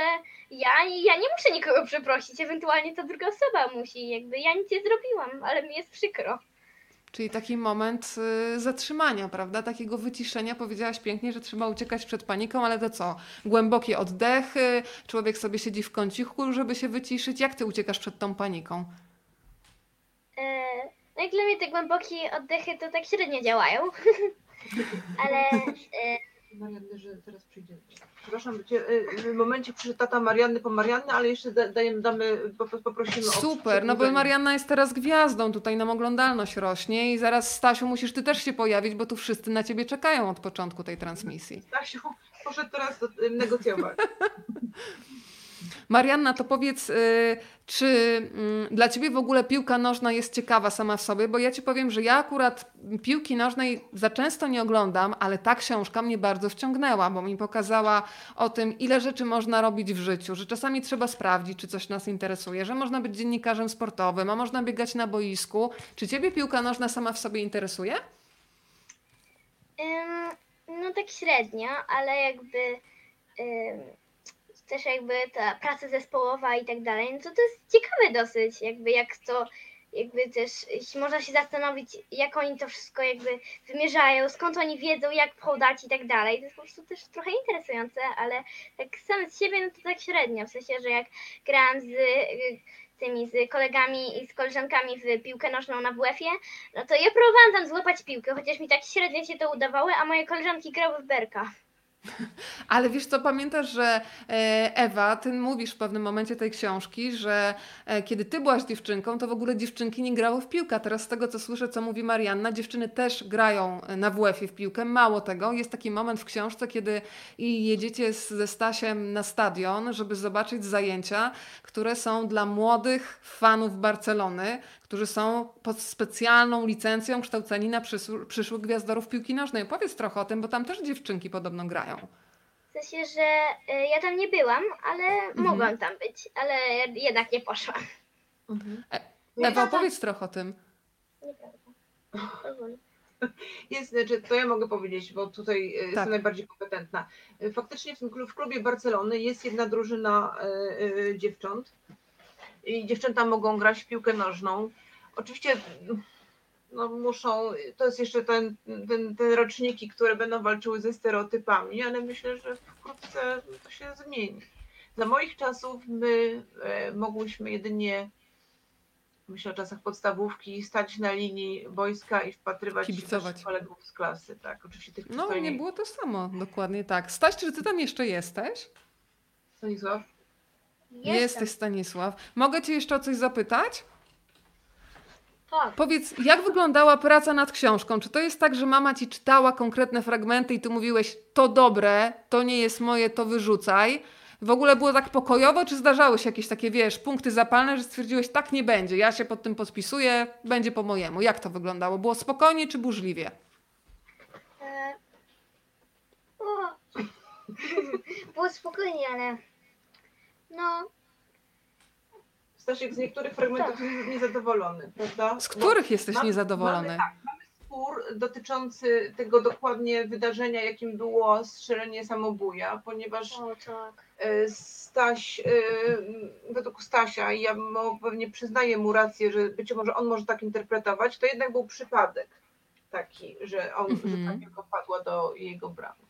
Speaker 3: ja, ja nie muszę nikogo przeprosić, ewentualnie to druga osoba musi, jakby ja nic nie zrobiłam, ale mi jest przykro.
Speaker 1: Czyli taki moment y, zatrzymania, prawda? Takiego wyciszenia. Powiedziałaś pięknie, że trzeba uciekać przed paniką, ale to co? Głębokie oddechy, człowiek sobie siedzi w kąciku, żeby się wyciszyć. Jak ty uciekasz przed tą paniką?
Speaker 3: E, no jak dla mnie te głębokie oddechy to tak średnio działają, [laughs] ale e, [laughs]
Speaker 2: Marianny, że teraz przyjdzie. Przepraszam cię, y, w momencie przyszedł tata Marianny po Mariannę, ale jeszcze da, dajemy, damy, po- poprosimy o
Speaker 1: Super, no bo. Marianna jest teraz gwiazdą, tutaj nam oglądalność rośnie i zaraz Stasiu musisz ty też się pojawić, bo tu wszyscy na ciebie czekają od początku tej transmisji.
Speaker 2: Stasiu poszedł teraz do, y, negocjować. [laughs]
Speaker 1: Marianna, to powiedz, y, czy mm, dla ciebie w ogóle piłka nożna jest ciekawa sama w sobie? Bo ja ci powiem, że ja akurat piłki nożnej za często nie oglądam, ale ta książka mnie bardzo wciągnęła, bo mi pokazała o tym, ile rzeczy można robić w życiu, że czasami trzeba sprawdzić, czy coś nas interesuje, że można być dziennikarzem sportowym, a można biegać na boisku. Czy ciebie piłka nożna sama w sobie interesuje?
Speaker 3: Ym, no tak średnio, ale jakby ym, też jakby ta praca zespołowa i tak dalej, no to to jest ciekawe dosyć, jakby jak to, jakby też można się zastanowić, jak oni to wszystko jakby wymierzają, skąd oni wiedzą, jak podać i tak dalej. To jest po prostu też trochę interesujące, ale tak sam z siebie, no to tak średnio, w sensie, że jak grałam z y, tymi z kolegami i z koleżankami w piłkę nożną na WF-ie, no to ja próbowałam tam złapać piłkę, chociaż mi tak średnio się to udawało, a moje koleżanki grały w berka. [laughs]
Speaker 1: Ale wiesz co, pamiętasz, że e, Ewa, ty mówisz w pewnym momencie tej książki, że e, kiedy ty byłaś dziewczynką, to w ogóle dziewczynki nie grały w piłkę. Teraz z tego, co słyszę, co mówi Marianna, dziewczyny też grają na WF-ie w piłkę. Mało tego, jest taki moment w książce, kiedy jedziecie ze Stasiem na stadion, żeby zobaczyć zajęcia, które są dla młodych fanów Barcelony, którzy są pod specjalną licencją kształceni na przyszłych gwiazdorów piłki nożnej. Powiedz trochę o tym, bo tam też dziewczynki podobno grają.
Speaker 3: W sensie, że y, ja tam nie byłam, ale mhm. mogłam tam być, ale jednak nie poszłam.
Speaker 1: Mhm. E, Ewa, opowiedz trochę o tym.
Speaker 2: Nieprawda. [laughs] Jest, znaczy, to ja mogę powiedzieć, bo tutaj tak. jestem najbardziej kompetentna. Faktycznie w, w klubie Barcelony jest jedna drużyna y, y, dziewcząt, i dziewczęta mogą grać w piłkę nożną. Oczywiście no, muszą, to jest jeszcze ten, ten, te roczniki, które będą walczyły ze stereotypami, ale myślę, że wkrótce to się zmieni. Za moich czasów my e, mogłyśmy jedynie, myślę o czasach podstawówki, stać na linii boiska i wpatrywać
Speaker 1: Kibicować.
Speaker 2: się kolegów z klasy. Tak, oczywiście tych
Speaker 1: No nie było to samo, dokładnie tak. Staś, czy ty tam jeszcze jesteś?
Speaker 2: Stanisław?
Speaker 1: Jestem. Jesteś Stanisław. Mogę cię jeszcze o coś zapytać?
Speaker 3: Tak.
Speaker 1: Powiedz, jak wyglądała praca nad książką? Czy to jest tak, że mama ci czytała konkretne fragmenty i ty mówiłeś, to dobre, to nie jest moje, to wyrzucaj? W ogóle było tak pokojowo, czy zdarzały się jakieś takie, wiesz, punkty zapalne, że stwierdziłeś, tak nie będzie, ja się pod tym podpisuję, będzie po mojemu. Jak to wyglądało? Było spokojnie czy burzliwie? E... [laughs]
Speaker 3: było spokojnie, ale no.
Speaker 2: Stasiek z niektórych fragmentów tak. jest niezadowolony, prawda?
Speaker 1: Z których Bo jesteś mamy, niezadowolony?
Speaker 2: Mamy, tak, mamy spór dotyczący tego dokładnie wydarzenia, jakim było strzelenie samobuja, ponieważ
Speaker 3: o, tak.
Speaker 2: E, Staś, e, według Stasia, i ja mu pewnie przyznaję mu rację, że być może on może tak interpretować, to jednak był przypadek taki, że on, mm -hmm. że mhm. tak padła do jego bramy.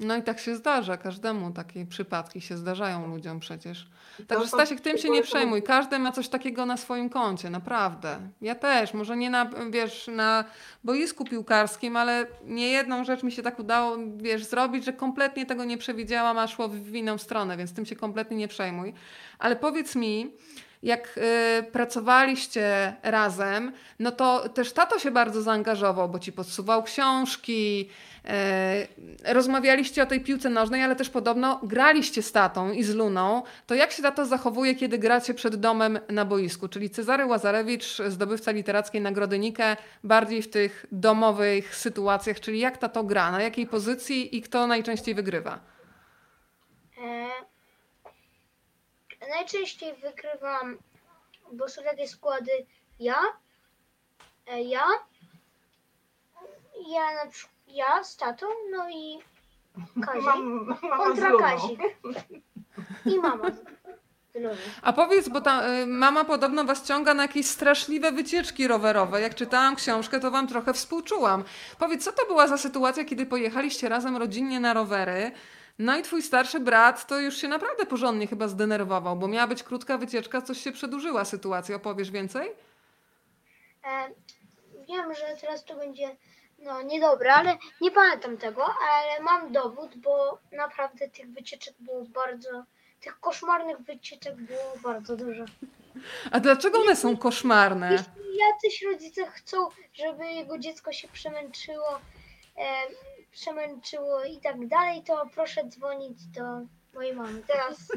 Speaker 1: No i tak się zdarza, każdemu takie przypadki się zdarzają ludziom przecież. Także Stasiek, tym się nie przejmuj. Każdy ma coś takiego na swoim koncie, naprawdę. Ja też, może nie na, wiesz, na boisku piłkarskim, ale nie jedną rzecz mi się tak udało, wiesz, zrobić, że kompletnie tego nie przewidziałam, a szło w inną stronę, więc tym się kompletnie nie przejmuj. Ale powiedz mi, jak y, pracowaliście razem, no to też tato się bardzo zaangażował, bo ci podsuwał książki, y, rozmawialiście o tej piłce nożnej, ale też podobno graliście z tatą i z Luną. To jak się tato zachowuje, kiedy gracie przed domem na boisku? Czyli Cezary Łazarewicz, zdobywca literackiej Nagrody Nike, bardziej w tych domowych sytuacjach, czyli jak tato gra, na jakiej pozycji i kto najczęściej wygrywa?
Speaker 3: Najczęściej wygrywam, bo są takie składy ja, e, ja, ja na przykład, ja z tatą, no i [laughs] Kazik Mam, mama kontra Kazik. I mama.
Speaker 1: A powiedz, bo ta y, mama podobno was ciąga na jakieś straszliwe wycieczki rowerowe. Jak czytałam książkę, to wam trochę współczułam. Powiedz, co to była za sytuacja, kiedy pojechaliście razem rodzinnie na rowery? No i twój starszy brat to już się naprawdę porządnie chyba zdenerwował, bo miała być krótka wycieczka, coś się przedłużyła sytuacja. Opowiesz więcej?
Speaker 3: E, wiem, że teraz to będzie no niedobre, ale nie pamiętam tego, ale mam dowód, bo naprawdę tych wycieczek było bardzo, tych koszmarnych wycieczek było bardzo dużo.
Speaker 1: A dlaczego one są koszmarne?
Speaker 3: Jeśli jacyś rodzice chcą, żeby jego dziecko się przemęczyło, e, przemęczyło i tak dalej, to proszę dzwonić do mojej mamy. Teraz.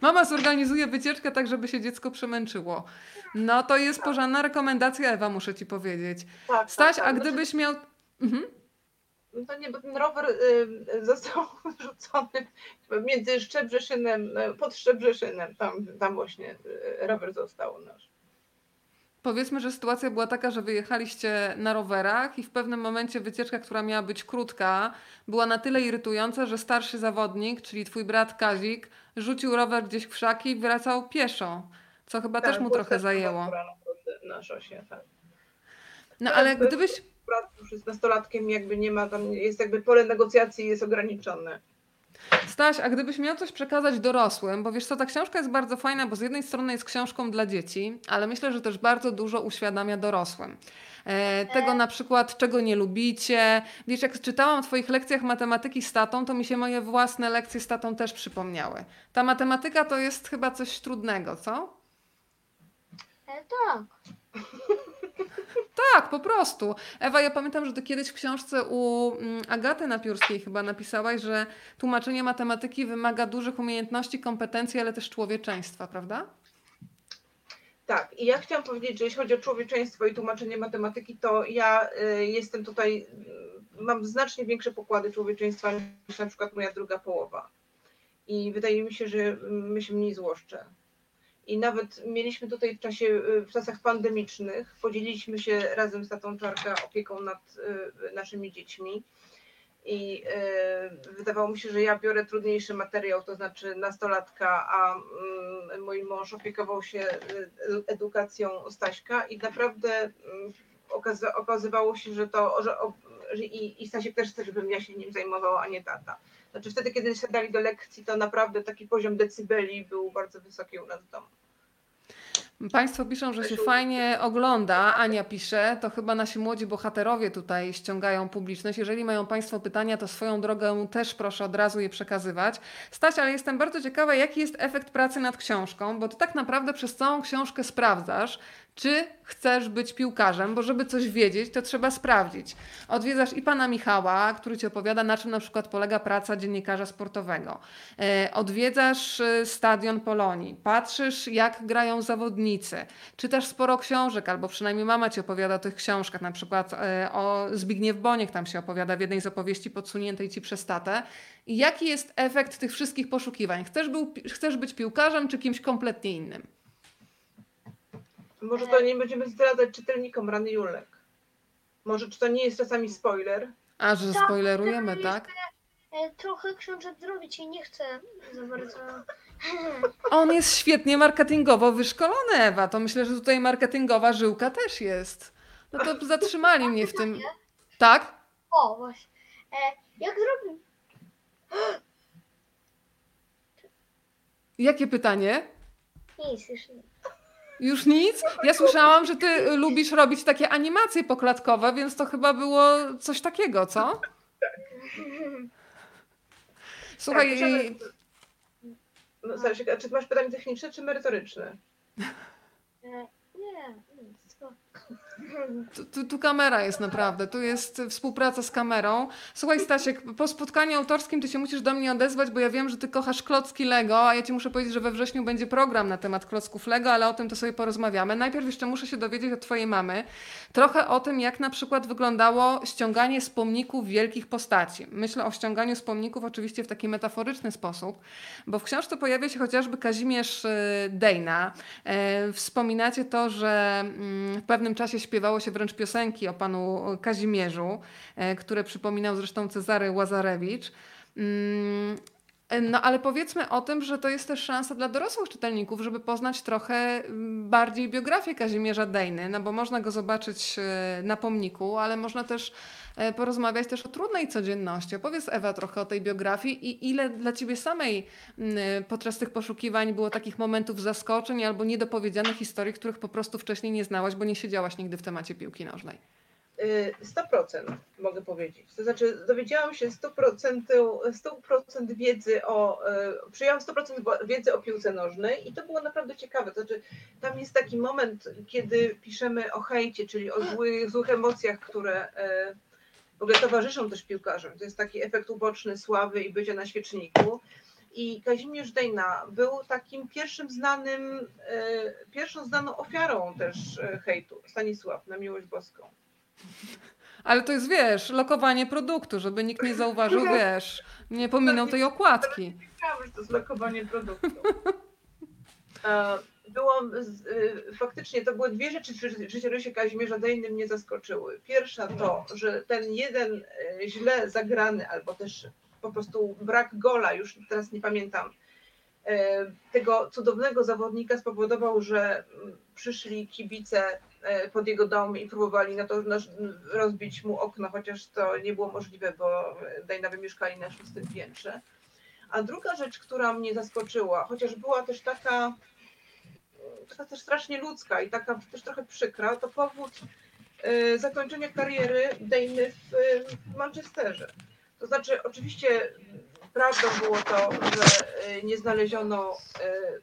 Speaker 1: Mama zorganizuje wycieczkę tak, żeby się dziecko przemęczyło. No to jest tak. porządna rekomendacja, Ewa, muszę ci powiedzieć. Tak, Staś, tak, a tak. gdybyś miał. Mhm.
Speaker 2: No nie, bo ten rower y, został [laughs] rzucony między Szczebrzeszynem, y, pod Szczebrzeszynem, tam, tam właśnie y, rower został nasz.
Speaker 1: Powiedzmy, że sytuacja była taka, że wyjechaliście na rowerach i w pewnym momencie wycieczka, która miała być krótka, była na tyle irytująca, że starszy zawodnik, czyli twój brat Kazik, rzucił rower gdzieś w krzaki i wracał pieszo, co chyba tak, też mu trochę zajęło.
Speaker 2: Na szosie, tak.
Speaker 1: No ale gdybyś...
Speaker 2: Brat już jest nastolatkiem, jakby nie ma tam, jest jakby pole negocjacji jest ograniczone.
Speaker 1: Staś, a gdybyś miał coś przekazać dorosłym, bo wiesz co, ta książka jest bardzo fajna, bo z jednej strony jest książką dla dzieci, ale myślę, że też bardzo dużo uświadamia dorosłym. E, tego na przykład, czego nie lubicie. Wiesz, jak czytałam w Twoich lekcjach matematyki z tatą, to mi się moje własne lekcje z tatą też przypomniały. Ta matematyka to jest chyba coś trudnego, co?
Speaker 3: E, tak.
Speaker 1: Tak, po prostu. Ewa, ja pamiętam, że ty kiedyś w książce u mm, Agaty Napiórskiej chyba napisałaś, że tłumaczenie matematyki wymaga dużych umiejętności, kompetencji, ale też człowieczeństwa, prawda?
Speaker 2: Tak, i ja chciałam powiedzieć, że jeśli chodzi o człowieczeństwo i tłumaczenie matematyki, to ja y, jestem tutaj, y, mam znacznie większe pokłady człowieczeństwa niż na przykład moja druga połowa. I wydaje mi się, że my się mniej złoszczę. I nawet mieliśmy tutaj w czasie, y, w czasach pandemicznych, podzieliliśmy się razem z tatą Czarka opieką nad naszymi dziećmi. I wydawało mi się, że ja biorę trudniejszy materiał, to znaczy nastolatka, a mm, mój mąż opiekował się edukacją Staśka i naprawdę mm, okazywało się, że to, że i, i Stasiek też chce, żebym ja się nim zajmowała, a nie tata. Znaczy wtedy, kiedy siadali do lekcji, to naprawdę taki poziom decybeli był bardzo wysoki u nas w domu.
Speaker 1: Państwo piszą, że się fajnie ogląda. Ania pisze, to chyba nasi młodzi bohaterowie tutaj ściągają publiczność. Jeżeli mają Państwo pytania, to swoją drogę też proszę od razu je przekazywać. Staś, ale jestem bardzo ciekawa, jaki jest efekt pracy nad książką, bo Ty tak naprawdę przez całą książkę sprawdzasz, czy chcesz być piłkarzem, bo żeby coś wiedzieć, to trzeba sprawdzić. Odwiedzasz i pana Michała, który ci opowiada, na czym na przykład polega praca dziennikarza sportowego. E, odwiedzasz e, stadion Polonii, patrzysz, jak grają zawodnicy, czytasz sporo książek, albo przynajmniej mama ci opowiada o tych książkach, na przykład e, o Zbigniew Boniek tam się opowiada w jednej z opowieści podsuniętej ci przez tatę. I jaki jest efekt tych wszystkich poszukiwań? Chcesz, być piłkarzem, czy kimś kompletnie innym?
Speaker 2: Może to nie będziemy zdradzać czytelnikom rany Julek. Może czy to nie jest czasami spoiler?
Speaker 1: A, że
Speaker 3: Tak,
Speaker 1: spoilerujemy, tak?
Speaker 3: E, trochę książek zrobić i nie chcę za bardzo. [laughs]
Speaker 1: On jest świetnie marketingowo wyszkolony, Ewa. To myślę, że tutaj marketingowa żyłka też jest. No to [laughs] zatrzymali mnie w tym. Tak?
Speaker 3: O, właśnie. E, jak zrobić? [gasps]
Speaker 1: Jakie pytanie?
Speaker 3: Nic, już nie.
Speaker 1: Już nic? Ja słyszałam, że ty lubisz robić takie animacje poklatkowe, więc to chyba było coś takiego, co? Słuchaj,
Speaker 2: Tak, No, czy masz pytanie techniczne czy merytoryczne?
Speaker 3: E, nie, nic. to-
Speaker 1: Tu, tu, kamera jest naprawdę, tu jest współpraca z kamerą. Słuchaj Stasiek, po spotkaniu autorskim ty się musisz do mnie odezwać, bo ja wiem, że ty kochasz klocki Lego, a ja ci muszę powiedzieć, że we wrześniu będzie program na temat klocków Lego, ale o tym to sobie porozmawiamy. Najpierw jeszcze muszę się dowiedzieć od twojej mamy trochę o tym, jak na przykład wyglądało ściąganie z pomników wielkich postaci. Myślę o ściąganiu z pomników oczywiście w taki metaforyczny sposób, bo w książce pojawia się chociażby Kazimierz y, Dejna. E, Wspominacie to, że mm, w pewnym czasie śpiewało się wręcz piosenki o panu Kazimierzu, e, które przypominał zresztą Cezary Łazarewicz. E, No ale powiedzmy o tym, że to jest też szansa dla dorosłych czytelników, żeby poznać trochę mm, bardziej biografię Kazimierza Dejny, no bo można go zobaczyć e, na pomniku, ale można też e, porozmawiać też o trudnej codzienności. Opowiedz Ewa trochę o tej biografii i ile dla ciebie samej mm, podczas tych poszukiwań było takich momentów zaskoczeń albo niedopowiedzianych historii, których po prostu wcześniej nie znałaś, bo nie siedziałaś nigdy w temacie piłki nożnej.
Speaker 2: Y, 100% mogę powiedzieć. To znaczy dowiedziałam się 100%, 100% wiedzy o, y, przyjęłam 100% bo- wiedzy o piłce nożnej i to było naprawdę ciekawe. To znaczy tam jest taki moment, kiedy piszemy o hejcie, czyli o złych, złych emocjach, które y, w ogóle towarzyszą też piłkarzom. To jest taki efekt uboczny sławy i bycia na świeczniku. I Kazimierz Dejna był takim pierwszym znanym, y, pierwszą znaną ofiarą też y, hejtu. Stanisław, na miłość boską.
Speaker 1: Ale to jest, wiesz, lokowanie produktu, żeby nikt nie zauważył, [laughs] wiesz, nie pominął tej okładki.
Speaker 2: Wiedziałam, że to jest lokowanie produktu. [laughs] E, Było, y, faktycznie to były dwie rzeczy w ży- życiorysie Kazimierza Dejny mnie zaskoczyły. Pierwsza to, że ten jeden e, źle zagrany, albo też po prostu brak gola, już teraz nie pamiętam, e, tego cudownego zawodnika spowodował, że mm, przyszli kibice pod jego dom i próbowali na to rozbić mu okno, chociaż to nie było możliwe, bo Dejna mieszkali na szóstym piętrze. A druga rzecz, która mnie zaskoczyła, chociaż była też taka, taka też strasznie ludzka i taka też trochę przykra, to powód y, zakończenia kariery Dejny w, w Manchesterze. To znaczy, oczywiście prawdą było to, że nie znaleziono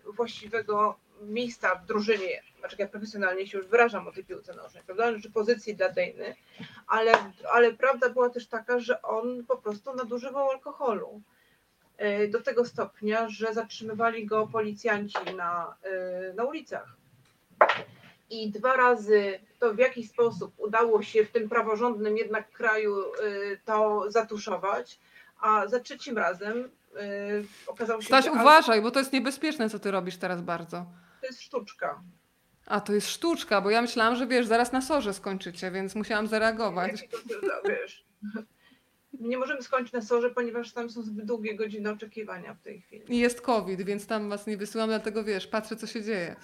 Speaker 2: właściwego miejsca w drużynie, znaczy ja profesjonalnie się już wyrażam o tej piłce nożnej, prawda, czy pozycji dla Dejny, ale, ale prawda była też taka, że on po prostu nadużywał alkoholu y, do tego stopnia, że zatrzymywali go policjanci na, na ulicach. I dwa razy to w jakiś sposób udało się w tym praworządnym jednak kraju to zatuszować, a za trzecim razem okazało się,
Speaker 1: Staś,
Speaker 2: że...
Speaker 1: uważaj, bo to jest niebezpieczne, co ty robisz teraz bardzo.
Speaker 2: Jest sztuczka.
Speaker 1: A, to jest sztuczka, bo ja myślałam, że wiesz, zaraz na sorze skończycie, więc musiałam zareagować.
Speaker 2: wiesz. Nie możemy skończyć na sorze, ponieważ tam są zbyt długie godziny oczekiwania w tej chwili.
Speaker 1: I jest COVID, więc tam was nie wysyłam, dlatego wiesz, patrzę, co się dzieje.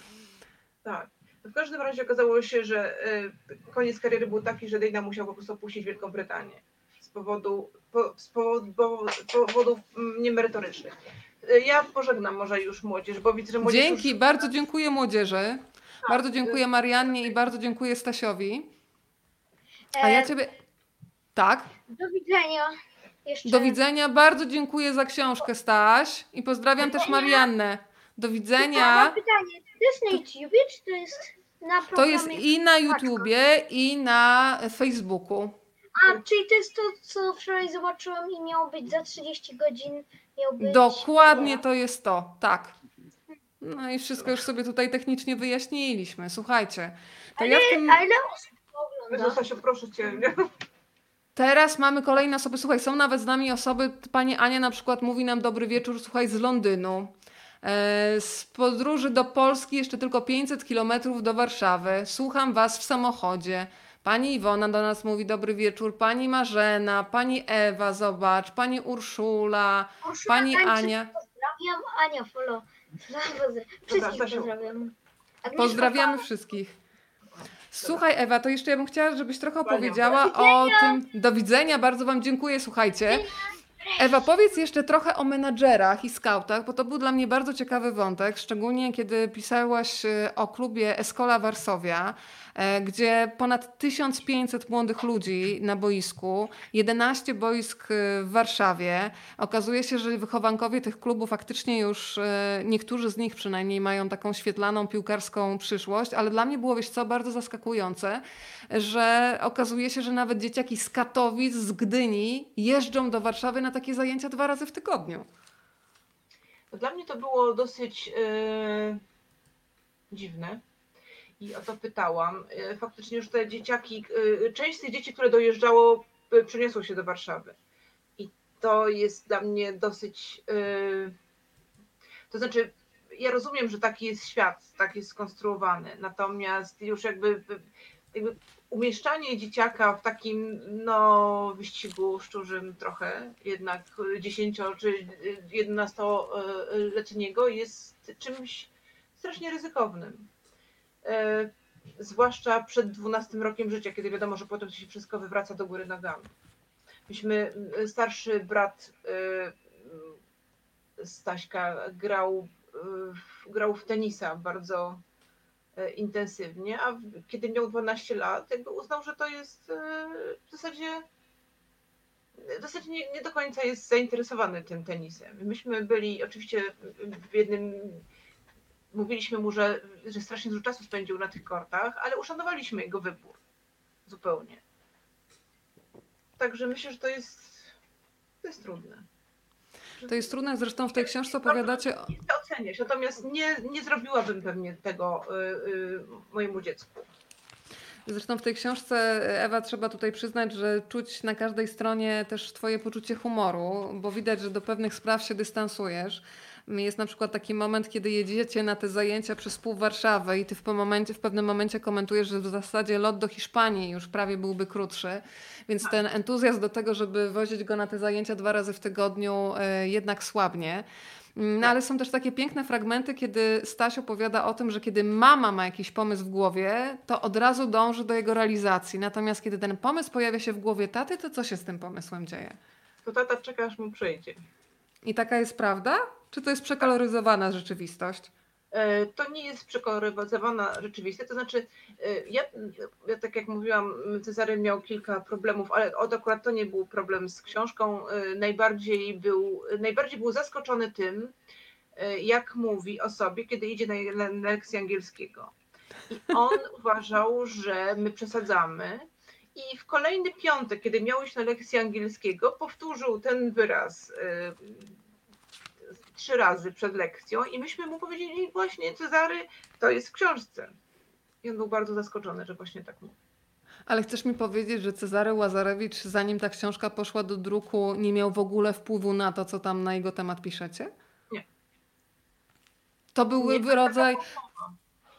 Speaker 2: Tak. W każdym razie okazało się, że y, koniec kariery był taki, że Dejna musiał po prostu opuścić Wielką Brytanię z powodu z powodów mm, niemerytorycznych. Ja pożegnam może już młodzież, bo widzę, że młodzież
Speaker 1: Dzięki, już... bardzo dziękuję młodzieży. Tak. Bardzo dziękuję Mariannie i bardzo dziękuję Stasiowi. A ja e, ciebie... Tak?
Speaker 3: Do widzenia. Jeszcze.
Speaker 1: Do widzenia. Bardzo dziękuję za książkę, Staś. I pozdrawiam też Mariannę. Do widzenia.
Speaker 3: Mam pytanie, to jest na YouTubie, czy to jest na
Speaker 1: programie? To jest i na YouTubie, i na Facebooku.
Speaker 3: A, czyli to jest to, co wczoraj zobaczyłam i miało być za 30 godzin. Być...
Speaker 1: Dokładnie to jest to, tak. No i wszystko już sobie tutaj technicznie wyjaśniliśmy. Słuchajcie.
Speaker 3: To ale, ja w tym... ale.
Speaker 2: Zosia, proszę cię.
Speaker 1: Teraz mamy kolejne osoby. Słuchaj, są nawet z nami osoby. Pani Ania na przykład mówi nam dobry wieczór, słuchaj, z Londynu. E, z podróży do Polski jeszcze tylko 500 kilometrów do Warszawy. Słucham Was w samochodzie. Pani Iwona do nas mówi dobry wieczór, pani Marzena, pani Ewa, zobacz, pani Urszula, Urszula pani Ania.
Speaker 3: Pozdrawiam, Ania, follow. Wszystkich pozdrawiam.
Speaker 1: Agnieszka Pozdrawiamy wszystkich. Słuchaj Ewa, to jeszcze ja bym chciała, żebyś trochę opowiedziała o tym. Do widzenia, bardzo Wam dziękuję, słuchajcie. Ewa, powiedz jeszcze trochę o menadżerach i skautach, bo to był dla mnie bardzo ciekawy wątek, szczególnie kiedy pisałaś y, o klubie Escola Varsovia. E, gdzie ponad 1500 młodych ludzi na boisku, 11 boisk e, w Warszawie. Okazuje się, że wychowankowie tych klubów faktycznie już, e, niektórzy z nich przynajmniej mają taką świetlaną piłkarską przyszłość, ale dla mnie było, wiesz co, bardzo zaskakujące, że okazuje się, że nawet dzieciaki z Katowic, z Gdyni jeżdżą do Warszawy na takie zajęcia dwa razy w tygodniu.
Speaker 2: Dla mnie to było dosyć yy, dziwne, i o to pytałam. E, faktycznie już te dzieciaki, e, część z tych dzieci, które dojeżdżało, e, przeniosło się do Warszawy. I to jest dla mnie dosyć. To znaczy, ja rozumiem, że taki jest świat, tak jest skonstruowany. Natomiast już jakby, jakby umieszczanie dzieciaka w takim no, wyścigu szczurzym trochę, jednak 10 czy 11-letniego jest czymś strasznie ryzykownym. E, zwłaszcza przed 12 rokiem życia, kiedy wiadomo, że potem się wszystko wywraca do góry nogami. Myśmy, starszy brat e, Staśka grał, e, grał w tenisa bardzo intensywnie, a kiedy miał 12 lat, jakby uznał, że to jest w zasadzie w zasadzie nie, nie do końca jest zainteresowany tym tenisem. Myśmy byli oczywiście w jednym mówiliśmy mu, że, że strasznie dużo czasu spędził na tych kortach, ale uszanowaliśmy jego wybór zupełnie. Także myślę, że to jest, to jest trudne.
Speaker 1: To jest trudne, zresztą w tej książce opowiadacie...
Speaker 2: Nie chcę oceniać, natomiast nie, nie zrobiłabym pewnie tego y, y, mojemu dziecku.
Speaker 1: Zresztą w tej książce, Ewa, trzeba tutaj przyznać, że czuć na każdej stronie też Twoje poczucie humoru, bo widać, że do pewnych spraw się dystansujesz. Jest na przykład taki moment, kiedy jedziecie na te zajęcia przez pół Warszawy i ty w, momencie, w pewnym momencie komentujesz, że w zasadzie lot do Hiszpanii już prawie byłby krótszy. Więc ten entuzjazm do tego, żeby wozić go na te zajęcia dwa razy w tygodniu e, jednak słabnie. No tak. ale są też takie piękne fragmenty, kiedy Staś opowiada o tym, że kiedy mama ma jakiś pomysł w głowie, to od razu dąży do jego realizacji. Natomiast kiedy ten pomysł pojawia się w głowie taty, to co się z tym pomysłem dzieje?
Speaker 2: To tata czeka, aż mu przyjdzie.
Speaker 1: I taka jest prawda? Czy to jest przekoloryzowana rzeczywistość?
Speaker 2: E, to nie jest przekoloryzowana rzeczywistość, to znaczy e, ja, ja, tak jak mówiłam, Cezary miał kilka problemów, ale od akurat to nie był problem z książką. E, najbardziej był, najbardziej był zaskoczony tym, jak mówi o sobie, kiedy idzie na, na lekcję angielskiego. I on [laughs] uważał, że my przesadzamy. I w kolejny piątek, kiedy miał iść na lekcję angielskiego, powtórzył ten wyraz trzy razy przed lekcją i myśmy mu powiedzieli właśnie Cezary, to jest w książce. I on był bardzo zaskoczony, że właśnie tak mówi.
Speaker 1: Ale chcesz mi powiedzieć, że Cezary Łazarewicz, zanim ta książka poszła do druku, nie miał w ogóle wpływu na to, co tam na jego temat piszecie?
Speaker 2: Nie.
Speaker 1: To był nie, rodzaj.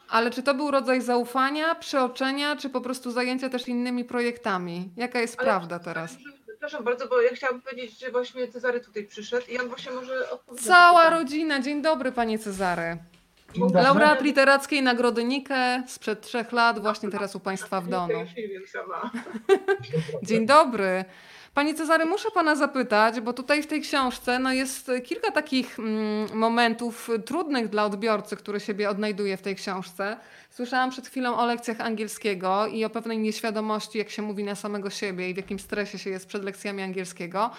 Speaker 1: Ale czy to był rodzaj zaufania, przeoczenia, czy po prostu zajęcia też innymi projektami? Jaka jest Ale prawda teraz?
Speaker 2: Przepraszam bardzo, bo ja chciałabym powiedzieć, że właśnie Cezary tutaj przyszedł i on właśnie może
Speaker 1: odpowiedzieć. Cała rodzina. Dzień dobry, panie Cezary. Laureat Literackiej Nagrody Nike sprzed trzech lat, właśnie teraz u Państwa w domu. [laughs] Dzień dobry. Panie Cezary, muszę Pana zapytać, bo tutaj w tej książce no jest kilka takich mm, momentów trudnych dla odbiorcy, który siebie odnajduje w tej książce. Słyszałam przed chwilą o lekcjach angielskiego i o pewnej nieświadomości, jak się mówi na samego siebie i w jakim stresie się jest przed lekcjami angielskiego.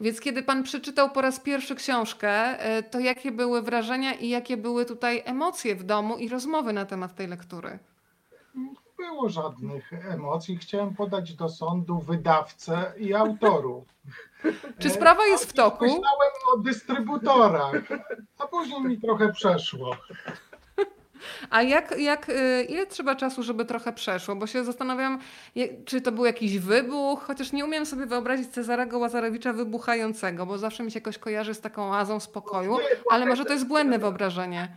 Speaker 1: Więc kiedy Pan przeczytał po raz pierwszy książkę, e, to jakie były wrażenia i jakie były tutaj emocje w domu i rozmowy na temat tej lektury?
Speaker 4: Było żadnych emocji. Chciałem podać do sądu wydawcę i autorów. [laughs]
Speaker 1: Czy sprawa jest w toku?
Speaker 4: Myślałem o dystrybutorach, a później mi trochę przeszło.
Speaker 1: A jak, jak, y, ile trzeba czasu, żeby trochę przeszło? Bo się zastanawiam, czy to był jakiś wybuch, chociaż nie umiem sobie wyobrazić Cezarego Łazarewicza wybuchającego, bo zawsze mi się jakoś kojarzy z taką oazą spokoju, ale może to jest błędne wyobrażenie.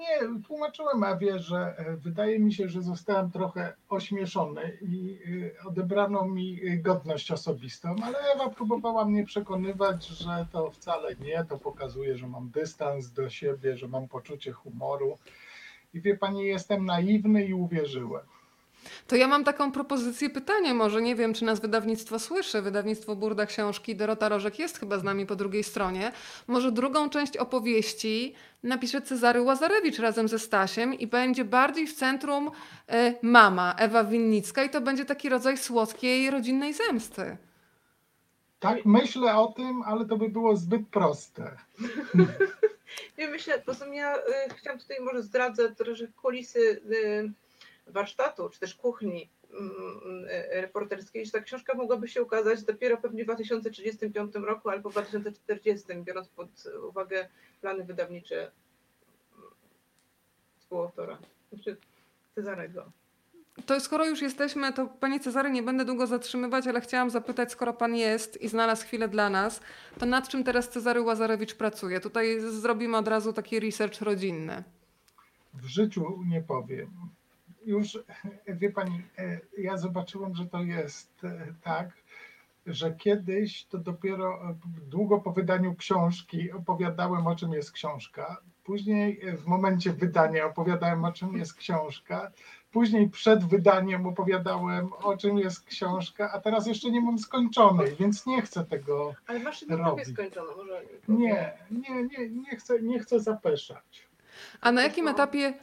Speaker 4: Nie, tłumaczyłem Ewie, że e, wydaje mi się, że zostałem trochę ośmieszony i e, odebrano mi godność osobistą, ale Ewa próbowała mnie przekonywać, że to wcale nie, to pokazuje, że mam dystans do siebie, że mam poczucie humoru. I wie pani, jestem naiwny i uwierzyłem.
Speaker 1: To ja mam taką propozycję pytania, może nie wiem, czy nas wydawnictwo słyszy. Wydawnictwo Burda Książki, Dorota Rożek jest chyba z nami po drugiej stronie. Może drugą część opowieści napisze Cezary Łazarewicz razem ze Stasiem i będzie bardziej w centrum y, mama, Ewa Winnicka i to będzie taki rodzaj słodkiej rodzinnej zemsty.
Speaker 4: Tak, myślę o tym, ale to by było zbyt proste. [laughs]
Speaker 2: Ja myślę, po prostu ja y, chciałam tutaj może zdradzę trochę kulisy y, warsztatu, czy też kuchni mm, e, reporterskiej, że ta książka mogłaby się ukazać dopiero pewnie w 2035 roku albo w 2040, biorąc pod uwagę plany wydawnicze mm, współautora, znaczy Cezarego.
Speaker 1: To skoro już jesteśmy, to panie Cezary, nie będę długo zatrzymywać, ale chciałam zapytać, skoro pan jest i znalazł chwilę dla nas, to nad czym teraz Cezary Łazarewicz pracuje? Tutaj zrobimy od razu taki research rodzinny.
Speaker 4: W życiu nie powiem już, wie pani, e, ja zobaczyłem, że to jest e, tak, że kiedyś to dopiero e, długo po wydaniu książki opowiadałem, o czym jest książka. Później w momencie wydania opowiadałem, o czym jest książka. Później przed wydaniem opowiadałem, o czym jest książka, a teraz jeszcze nie mam skończonej, więc nie chcę tego
Speaker 2: Ale masz robić. skończoną, może
Speaker 4: nie, nie, nie, nie chcę, nie chcę zapeszać.
Speaker 1: A na jakim etapie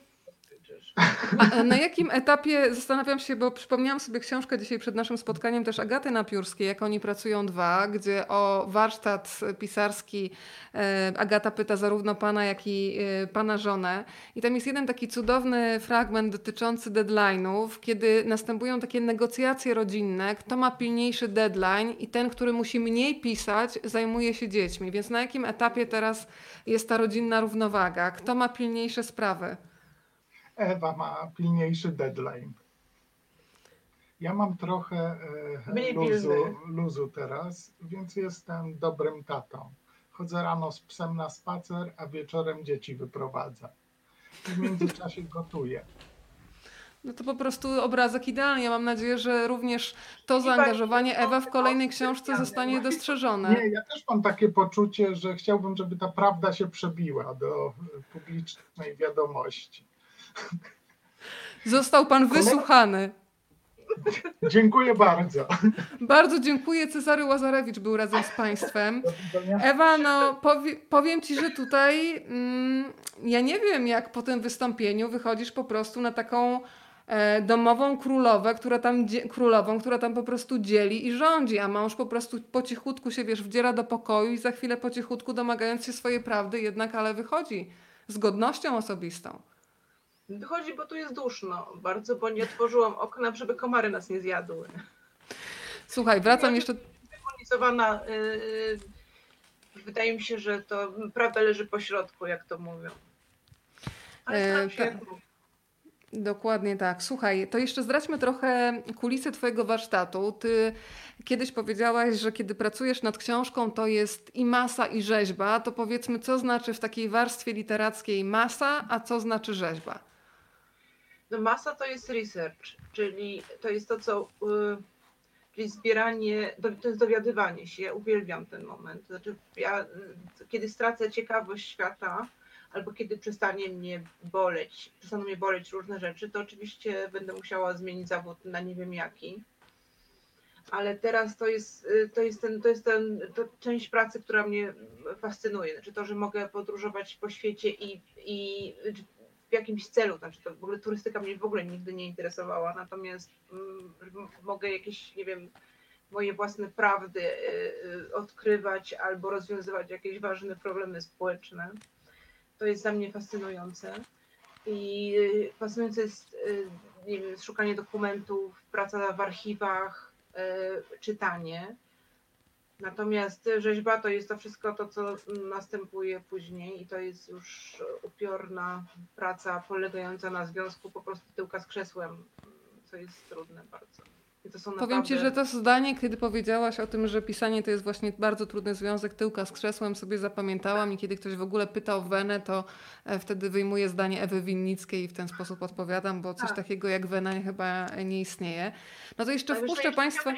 Speaker 1: a na jakim etapie, zastanawiam się, bo przypomniałam sobie książkę dzisiaj przed naszym spotkaniem też Agaty Napiórskiej, jak oni pracują dwa, gdzie o warsztat pisarski e, Agata pyta zarówno pana, jak i e, pana żonę. I tam jest jeden taki cudowny fragment dotyczący deadline'ów, kiedy następują takie negocjacje rodzinne, kto ma pilniejszy deadline i ten, który musi mniej pisać, zajmuje się dziećmi. Więc na jakim etapie teraz jest ta rodzinna równowaga? Kto ma pilniejsze sprawy?
Speaker 4: Ewa ma pilniejszy deadline. Ja mam trochę e, luzu, luzu teraz, więc jestem dobrym tatą. Chodzę rano z psem na spacer, a wieczorem dzieci wyprowadzam. W międzyczasie [laughs] gotuję.
Speaker 1: No to po prostu obrazek idealny. Ja mam nadzieję, że również to zaangażowanie Ewa w kolejnej książce zostanie dostrzeżone.
Speaker 4: Nie, ja też mam takie poczucie, że chciałbym, żeby ta prawda się przebiła do publicznej wiadomości.
Speaker 1: Został pan wysłuchany.
Speaker 4: Dziękuję bardzo.
Speaker 1: Bardzo dziękuję. Cezary Łazarewicz był razem z Państwem. Ewa, no powie, powiem Ci, że tutaj mm, ja nie wiem, jak po tym wystąpieniu wychodzisz po prostu na taką e, domową królowę, która tam, królową, która tam po prostu dzieli i rządzi, a mąż po prostu po cichutku się, wiesz, wdziera do pokoju i za chwilę po cichutku domagając się swojej prawdy jednak, ale wychodzi z godnością osobistą.
Speaker 2: Wychodzi, bo tu jest duszno bardzo, bo nie otworzyłam okna, żeby komary nas nie zjadły.
Speaker 1: Słuchaj, wracam jeszcze...
Speaker 2: Zdemonizowana, yy, wydaje mi się, że to prawda leży po środku, jak to mówią. Ale się,
Speaker 1: Dokładnie tak. Słuchaj, to jeszcze zdradźmy trochę kulisy Twojego warsztatu. Ty kiedyś powiedziałaś, że kiedy pracujesz nad książką, to jest i masa, i rzeźba. To powiedzmy, co znaczy w takiej warstwie literackiej masa, a co znaczy rzeźba?
Speaker 2: No masa to jest research, czyli to jest to, co. Yy, czyli zbieranie, to jest dowiadywanie się. Ja uwielbiam ten moment. Znaczy, ja, kiedy stracę ciekawość świata, albo kiedy przestanie mnie boleć, przestaną mnie boleć różne rzeczy, to oczywiście będę musiała zmienić zawód na nie wiem jaki. Ale teraz to jest, y, to jest, ten, to jest ten, to część pracy, która mnie fascynuje. Znaczy to, że mogę podróżować po świecie i, i w jakimś celu. Znaczy to w ogóle turystyka mnie w ogóle nigdy nie interesowała, natomiast mm, mogę jakieś, nie wiem, moje własne prawdy y, y, odkrywać albo rozwiązywać jakieś ważne problemy społeczne to jest dla mnie fascynujące. I y, fascynujące jest nie wiem, szukanie dokumentów, praca w archiwach, czytanie. Natomiast rzeźba to jest to wszystko to, co następuje później i to jest już upiorna praca polegająca na związku po prostu tyłka z krzesłem, co jest trudne bardzo.
Speaker 1: Powiem naprawdę... Ci, że to zdanie, kiedy powiedziałaś o tym, że pisanie to jest właśnie bardzo trudny związek tyłka z krzesłem, sobie zapamiętałam i kiedy ktoś w ogóle pytał Wenę, to e, wtedy wyjmuję zdanie Ewy Winnickiej i w ten sposób odpowiadam, bo coś tak. takiego jak Wena chyba nie istnieje. No to jeszcze wpuszczę Państwa...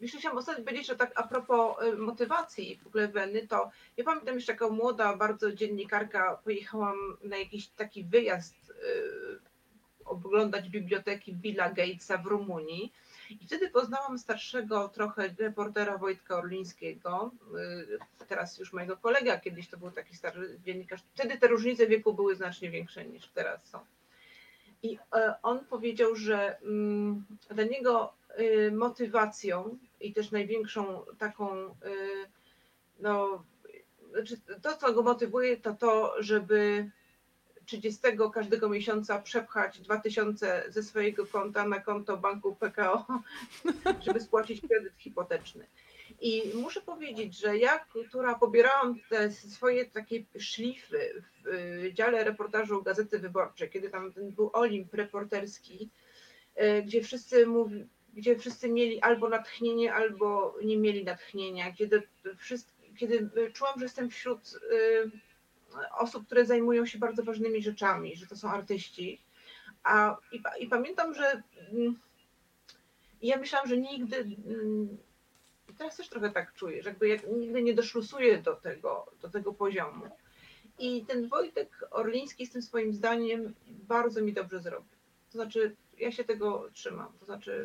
Speaker 2: Jeszcze chciałam ostatnio powiedzieć, że tak a propos y, motywacji w ogóle Weny, to ja pamiętam jeszcze jako młoda bardzo dziennikarka pojechałam na jakiś taki wyjazd y, oglądać biblioteki Billa Gatesa w Rumunii i wtedy poznałam starszego trochę reportera Wojtka Orlińskiego, y, teraz już mojego kolega, kiedyś to był taki stary dziennikarz. Wtedy te różnice wieku były znacznie większe niż teraz są. I e, on powiedział, że mm, dla niego y, motywacją i też największą taką, y, no, znaczy to, co go motywuje, to to, żeby 30 każdego miesiąca przepchać 2000 ze swojego konta na konto banku PKO, [laughs] żeby spłacić kredyt hipoteczny. I muszę powiedzieć, że ja, która pobierałam te swoje takie szlify w dziale reportażu Gazety Wyborczej, kiedy tam ten był Olimp reporterski, e, gdzie wszyscy mówi, gdzie wszyscy mieli albo natchnienie, albo nie mieli natchnienia, kiedy, kiedy czułam, że jestem wśród e, osób, które zajmują się bardzo ważnymi rzeczami, że to są artyści. A, i, i pamiętam, że mm, ja myślałam, że nigdy, mm, teraz też trochę tak czuję, że jakby jak nigdy nie doszlusuję do tego, do tego poziomu. I ten Wojtek Orliński z tym swoim zdaniem bardzo mi dobrze zrobił. To znaczy, ja się tego trzymam. To znaczy.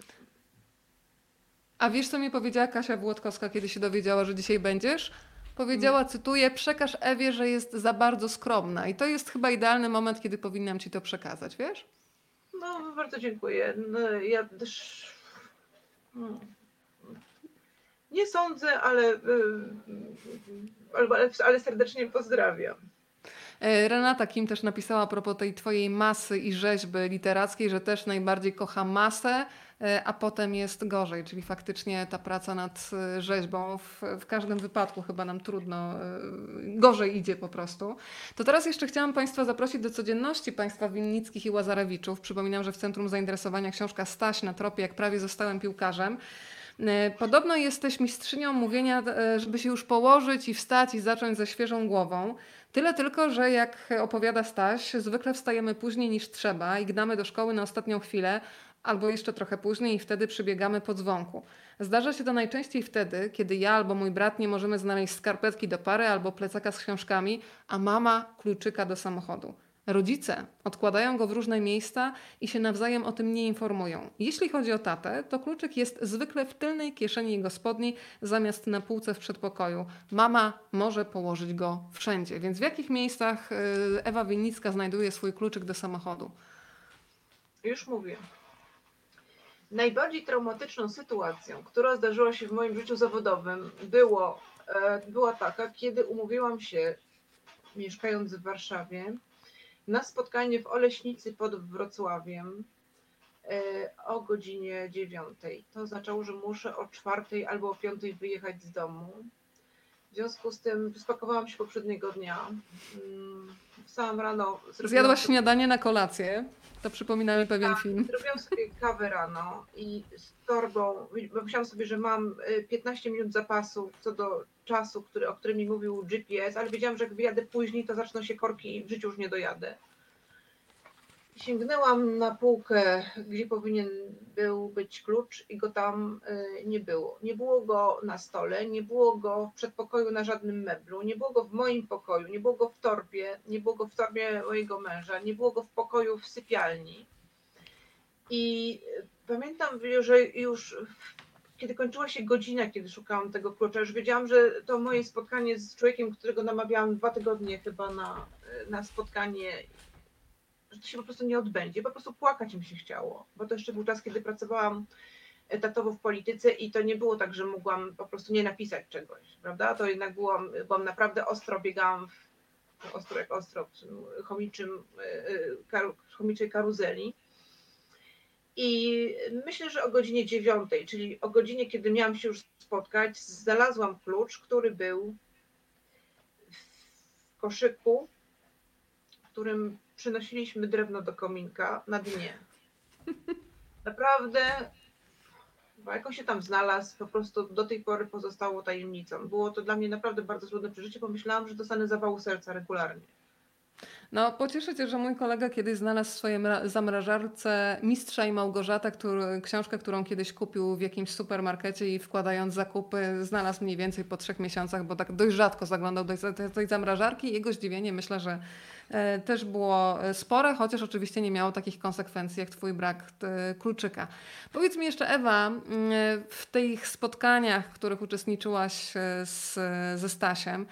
Speaker 1: A wiesz, co mi powiedziała Kasia Włodkowska, kiedy się dowiedziała, że dzisiaj będziesz? Powiedziała, cytuję, przekaż Ewie, że jest za bardzo skromna. I to jest chyba idealny moment, kiedy powinnam ci to przekazać, wiesz?
Speaker 2: No, bardzo dziękuję. No, ja też no, nie sądzę, ale, y, ale, ale serdecznie pozdrawiam.
Speaker 1: E, Renata Kim też napisała a propos tej twojej masy i rzeźby literackiej, że też najbardziej kocha masę, E, a potem jest gorzej, czyli faktycznie ta praca nad e, rzeźbą w, w, każdym wypadku chyba nam trudno, gorzej idzie po prostu. To teraz jeszcze chciałam Państwa zaprosić do codzienności Państwa Winnickich i Łazarewiczów. Przypominam, że w centrum zainteresowania książka Staś na tropie, jak prawie zostałem piłkarzem. Podobno jesteś mistrzynią mówienia, żeby się już położyć i wstać i zacząć ze świeżą głową. Tyle tylko, że jak opowiada Staś, zwykle wstajemy później niż trzeba i gnamy do szkoły na ostatnią chwilę, albo jeszcze trochę później i wtedy przybiegamy po dzwonku. Zdarza się to najczęściej wtedy, kiedy ja albo mój brat nie możemy znaleźć skarpetki do pary albo plecaka z książkami, a mama kluczyka do samochodu. Rodzice odkładają go w różne miejsca i się nawzajem o tym nie informują. Jeśli chodzi o tatę, to kluczyk jest zwykle w tylnej kieszeni jego spodni zamiast na półce w przedpokoju. Mama może położyć go wszędzie. Więc w jakich miejscach y, Ewa Winnicka znajduje swój kluczyk do samochodu?
Speaker 2: Już mówię. Najbardziej traumatyczną sytuacją, która zdarzyła się w moim życiu zawodowym, było, e, była taka, kiedy umówiłam się, mieszkając w Warszawie, na spotkanie w Oleśnicy pod Wrocławiem e, o godzinie 9. To oznaczało, że muszę o 4 albo o 5 wyjechać z domu. W związku z tym spakowałam się poprzedniego dnia. Mm, Wstałam rano.
Speaker 1: Zjadłaś sobie... śniadanie na kolację. To przypomina mi pewien
Speaker 2: tak,
Speaker 1: film.
Speaker 2: Zrobiłam sobie kawę rano i z torbą, myślałam sobie, że mam 15 y, minut zapasu co do czasu, który, o którym mi mówił GPS, ale wiedziałam, że jak wyjadę później, to zaczną się korki i w życiu już nie dojadę. Sięgnęłam na półkę, gdzie powinien był być klucz i go tam y, nie było. Nie było go na stole, nie było go w przedpokoju na żadnym meblu, nie było go w moim pokoju, nie było go w torbie, nie było go w torbie mojego męża, nie było go w pokoju w sypialni. I y, pamiętam, że już kiedy kończyła się godzina, kiedy szukałam tego klucza, już wiedziałam, że to moje spotkanie z człowiekiem, którego namawiałam dwa tygodnie chyba na, na spotkanie, że to się po prostu nie odbędzie. Po prostu płakać mi się chciało, bo to jeszcze był czas, kiedy pracowałam etatowo w polityce i to nie było tak, że mogłam po prostu nie napisać czegoś, prawda? To jednak byłam, byłam naprawdę ostro, biegałam w, ostro jak ostro w chomiczym, e, e, chomiczej karuzeli i myślę, że o godzinie dziewiątej, czyli o godzinie, kiedy miałam się już spotkać, znalazłam klucz, który był w koszyku, którym przynosiliśmy drewno do kominka na dnie. Naprawdę, jak on się tam znalazł, po prostu do tej pory pozostało tajemnicą. Było to dla mnie naprawdę bardzo trudne przeżycie. Pomyślałam, że dostanę zawału serca regularnie.
Speaker 1: No, pocieszę cię, że mój kolega kiedyś znalazł w swojej zamrażarce Mistrza i Małgorzata, który, książkę, którą kiedyś kupił w jakimś supermarkecie i wkładając zakupy znalazł mniej więcej po trzech miesiącach, bo tak dość rzadko zaglądał do tej zamrażarki. Jego zdziwienie myślę, że też było spore, chociaż oczywiście nie miało takich konsekwencji jak twój brak e, kluczyka. Powiedz mi jeszcze Ewa, w tych spotkaniach, w których uczestniczyłaś e, z, ze Stasiem,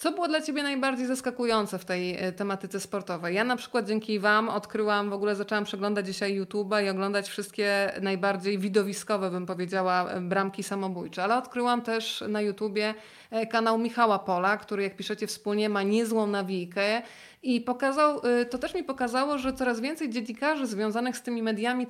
Speaker 1: co było dla Ciebie najbardziej zaskakujące w tej e, tematyce sportowej? Ja na przykład dzięki Wam odkryłam, w ogóle zaczęłam przeglądać dzisiaj YouTube'a i oglądać wszystkie najbardziej widowiskowe, bym powiedziała, e, bramki samobójcze, ale odkryłam też na YouTubie e, kanał Michała Pola, który jak piszecie wspólnie ma niezłą nawijkę i pokazał, y, to też mi pokazało, że coraz więcej dziennikarzy związanych z tymi mediami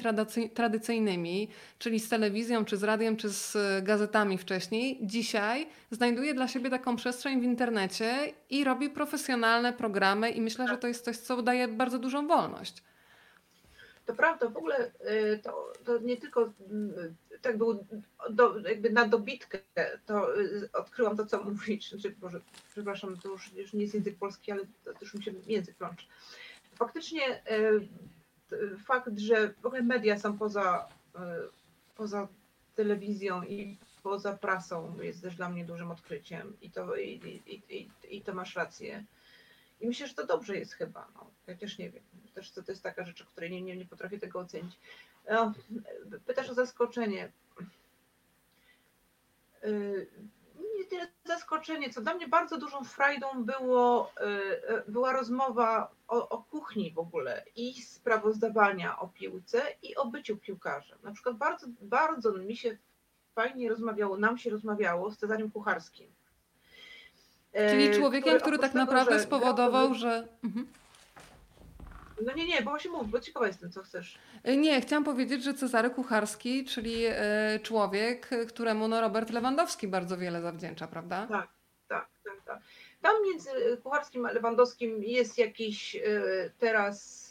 Speaker 1: tradycyjnymi, czyli z telewizją, czy z radiem, czy z y, gazetami wcześniej, dzisiaj znajduje dla siebie taką przestrzeń w internecie i robi profesjonalne programy i myślę, że to jest coś, co daje bardzo dużą wolność.
Speaker 2: To prawda, w ogóle y, to, to nie tylko tak był do, jakby na dobitkę, to odkryłam to, co mówisz, znaczy, Boże, przepraszam, to już, już nie jest język polski, ale to też mi się język plączy. Faktycznie fakt, że w ogóle media są poza, poza telewizją i poza prasą jest też dla mnie dużym odkryciem i to, i, i, i, i to masz rację. I myślę, że to dobrze jest chyba. No. Też nie wiem. Też to, to jest taka rzecz, o której nie, nie, nie potrafię tego ocenić. No, pytasz o zaskoczenie. Y, nie tyle zaskoczenie, co dla mnie bardzo dużą frajdą było, y, była rozmowa o, o kuchni w ogóle i sprawozdawania o piłce i o byciu piłkarzem. Na przykład bardzo, bardzo mi się fajnie rozmawiało, nam się rozmawiało z Cezarym Kucharskim
Speaker 1: Czyli e, człowiekiem, który, który tak naprawdę że spowodował, że. Mhm.
Speaker 2: No nie, nie, bo właśnie mów, bo ciekawa jestem, co chcesz.
Speaker 1: E, nie, chciałam powiedzieć, że Cezary Kucharski, czyli e, człowiek, któremu no Robert Lewandowski bardzo wiele zawdzięcza, prawda?
Speaker 2: Tak, tak, tak. tak. Tam między Kucharskim a Lewandowskim jest jakiś teraz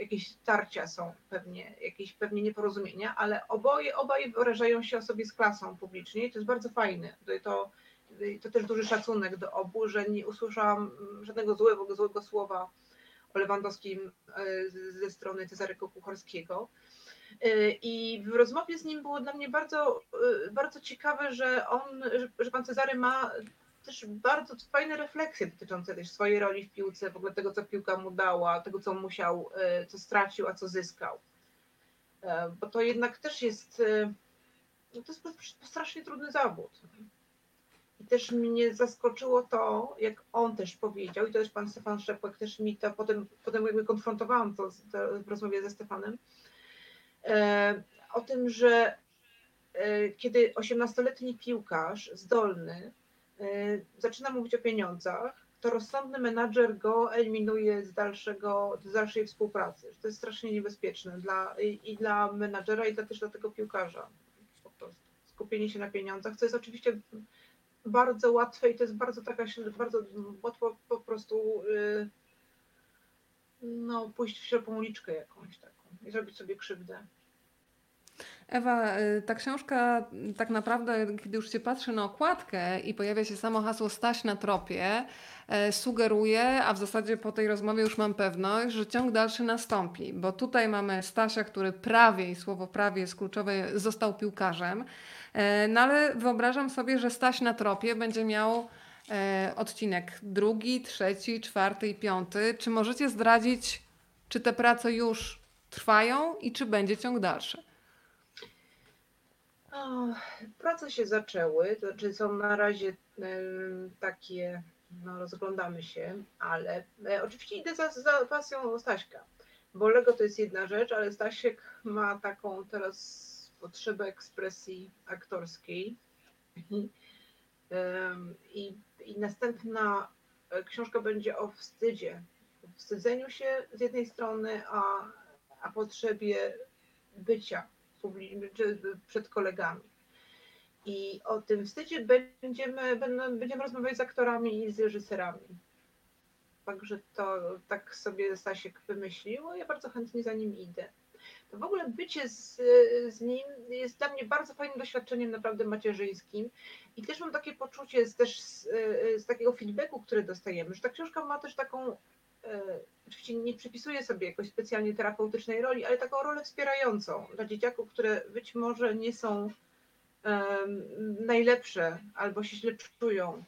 Speaker 2: jakieś tarcia są pewnie, jakieś pewnie nieporozumienia, ale oboje, obaj wyrażają się o sobie z klasą publicznie i to jest bardzo fajne. To, to też duży szacunek do obu, że nie usłyszałam żadnego złego, złego słowa o Lewandowskim e, ze strony Cezarego Kucharskiego. E, I w rozmowie z nim było dla mnie bardzo, e, bardzo ciekawe, że on, że pan Cezary ma też bardzo fajne refleksje dotyczące też swojej roli w piłce, w ogóle tego, co piłka mu dała, tego, co musiał, co stracił, a co zyskał. Bo to jednak też jest, no to jest strasznie trudny zawód. I też mnie zaskoczyło to, jak on też powiedział, i to też pan Stefan Szczepłek też mi to potem, potem jakby konfrontowałam to, to w rozmowie ze Stefanem, o tym, że E, kiedy 18-letni piłkarz zdolny e, zaczyna mówić o pieniądzach, to rozsądny menadżer go eliminuje z, dalszego, z dalszej współpracy. To jest strasznie niebezpieczne dla, i, i dla menadżera, i dla, też dla tego piłkarza. Po prostu skupienie się na pieniądzach, co jest oczywiście bardzo łatwe i to jest bardzo taka, bardzo łatwo po prostu yy, no, pójść w ślepą uliczkę jakąś taką i zrobić sobie krzywdę.
Speaker 1: Ewa, y, ta książka tak naprawdę, kiedy już się patrzy na okładkę i pojawia się samo hasło Staś na tropie, e, sugeruje, a w zasadzie po tej rozmowie już mam pewność, że ciąg dalszy nastąpi, bo tutaj mamy Stasia, który prawie, i słowo prawie jest kluczowe, został piłkarzem, e, no ale wyobrażam sobie, że Staś na tropie będzie miał odcinek drugi, trzeci, czwarty i piąty. Czy możecie zdradzić, czy te prace już trwają i czy będzie ciąg dalszy?
Speaker 2: Prace się zaczęły, to znaczy są na razie takie, no rozglądamy się, ale e, oczywiście idę za, za pasją Staśka, bo Lego to jest jedna rzecz, ale Stasiek ma taką teraz potrzebę ekspresji aktorskiej. I, i następna e, książka będzie o wstydzie, wstydzeniu się z jednej strony, a, a potrzebie bycia przed kolegami. I o tym wstydzie będziemy, będziemy rozmawiać z aktorami i z reżyserami. Także to tak sobie Stasiek wymyślił, ja bardzo chętnie za nim idę. To w ogóle bycie z, z nim jest dla mnie bardzo fajnym doświadczeniem, naprawdę macierzyńskim. I też mam takie poczucie z, też z, z takiego feedbacku, który dostajemy, że ta książka ma też taką oczywiście nie przypisuję sobie jakoś specjalnie terapeutycznej roli, ale taką rolę wspierającą dla dzieciaków, które być może nie są najlepsze albo się źle czują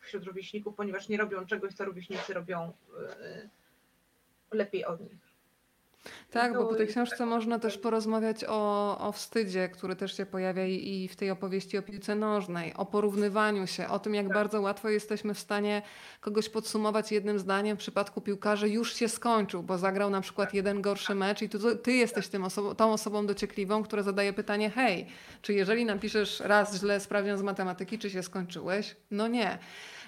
Speaker 2: wśród rówieśników, ponieważ nie robią czegoś, co rówieśnicy robią e, lepiej od nich.
Speaker 1: Tak, bo po tej książce tak. można też porozmawiać o, o wstydzie, który też się pojawia i w tej opowieści o piłce nożnej, o porównywaniu się, o tym, jak tak. bardzo łatwo jesteśmy w stanie kogoś podsumować jednym zdaniem. W przypadku piłkarzy już się skończył, bo zagrał na przykład tak. jeden gorszy mecz i tu, ty jesteś tym osobą, tą osobą dociekliwą, która zadaje pytanie, hej, czy jeżeli napiszesz raz źle sprawdzian z matematyki, czy się skończyłeś? No nie.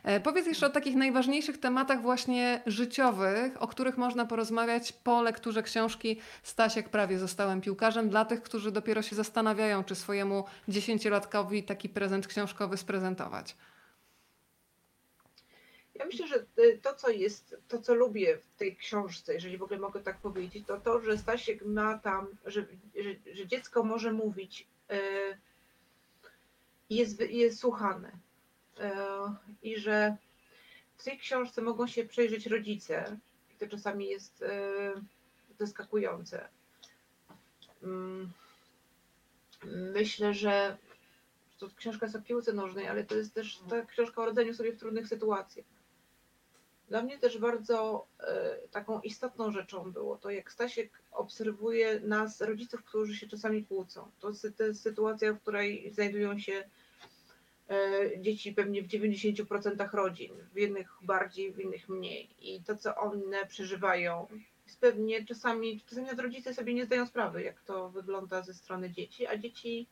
Speaker 1: E, powiedz jeszcze o takich najważniejszych tematach właśnie życiowych, o których można porozmawiać po lekturze książki Stasiek prawie zostałem piłkarzem dla tych, którzy dopiero się zastanawiają, czy swojemu dziesięciolatkowi taki prezent książkowy sprezentować.
Speaker 2: Ja myślę, że y, to, co jest, to, co lubię w tej książce, jeżeli w ogóle mogę tak powiedzieć, to to, że Stasiek ma tam, że, że, że dziecko może mówić i yy, jest, jest słuchane. E, i że w tej książce mogą się przejrzeć rodzice. I to czasami jest e, zaskakujące. Mm, myślę, że to książka jest o piłce nożnej, ale to jest też ta książka o radzeniu sobie w trudnych sytuacjach. Dla mnie też bardzo e, taką istotną rzeczą było to, jak Stasiek obserwuje nas, rodziców, którzy się czasami kłócą. To jest sytuacja, w której znajdują się dzieci pewnie w 90% rodzin, w jednych bardziej, w innych mniej. I to, co one przeżywają, jest pewnie czasami, czasami rodzice sobie nie zdają sprawy, jak to wygląda ze strony dzieci, a dzieci,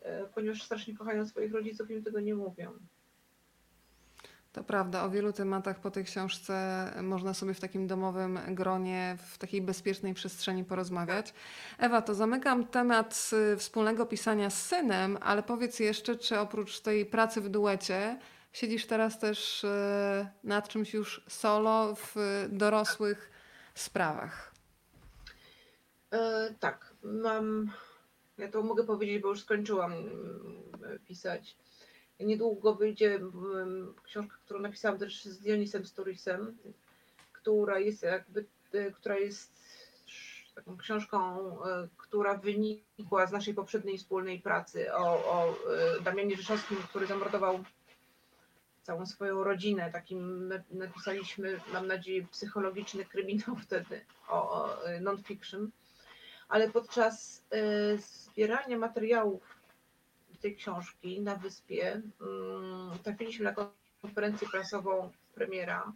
Speaker 2: e, ponieważ strasznie kochają swoich rodziców, im tego nie mówią.
Speaker 1: To prawda, o wielu tematach po tej książce można sobie w takim domowym gronie, w takiej bezpiecznej przestrzeni porozmawiać. Ewa, to zamykam temat y, wspólnego pisania z synem, ale powiedz jeszcze, czy oprócz tej pracy w duecie siedzisz teraz też y, nad czymś już solo w dorosłych sprawach?
Speaker 2: E, tak, mam. Ja to mogę powiedzieć, bo już skończyłam mm, pisać Niedługo wyjdzie książka, którą napisałam też z Dionisem Sturisem, która jest jakby, e, która jest taką książką, e, która wynikła z naszej poprzedniej wspólnej pracy o, o e, Damianie Rzeszowskim, który zamordował całą swoją rodzinę. Takim napisaliśmy, mam nadzieję, psychologiczny kryminał [laughs] wtedy o, o non-fiction. Ale podczas zbierania materiałów tej książki na wyspie y, trafiliśmy na konferencję prasową premiera,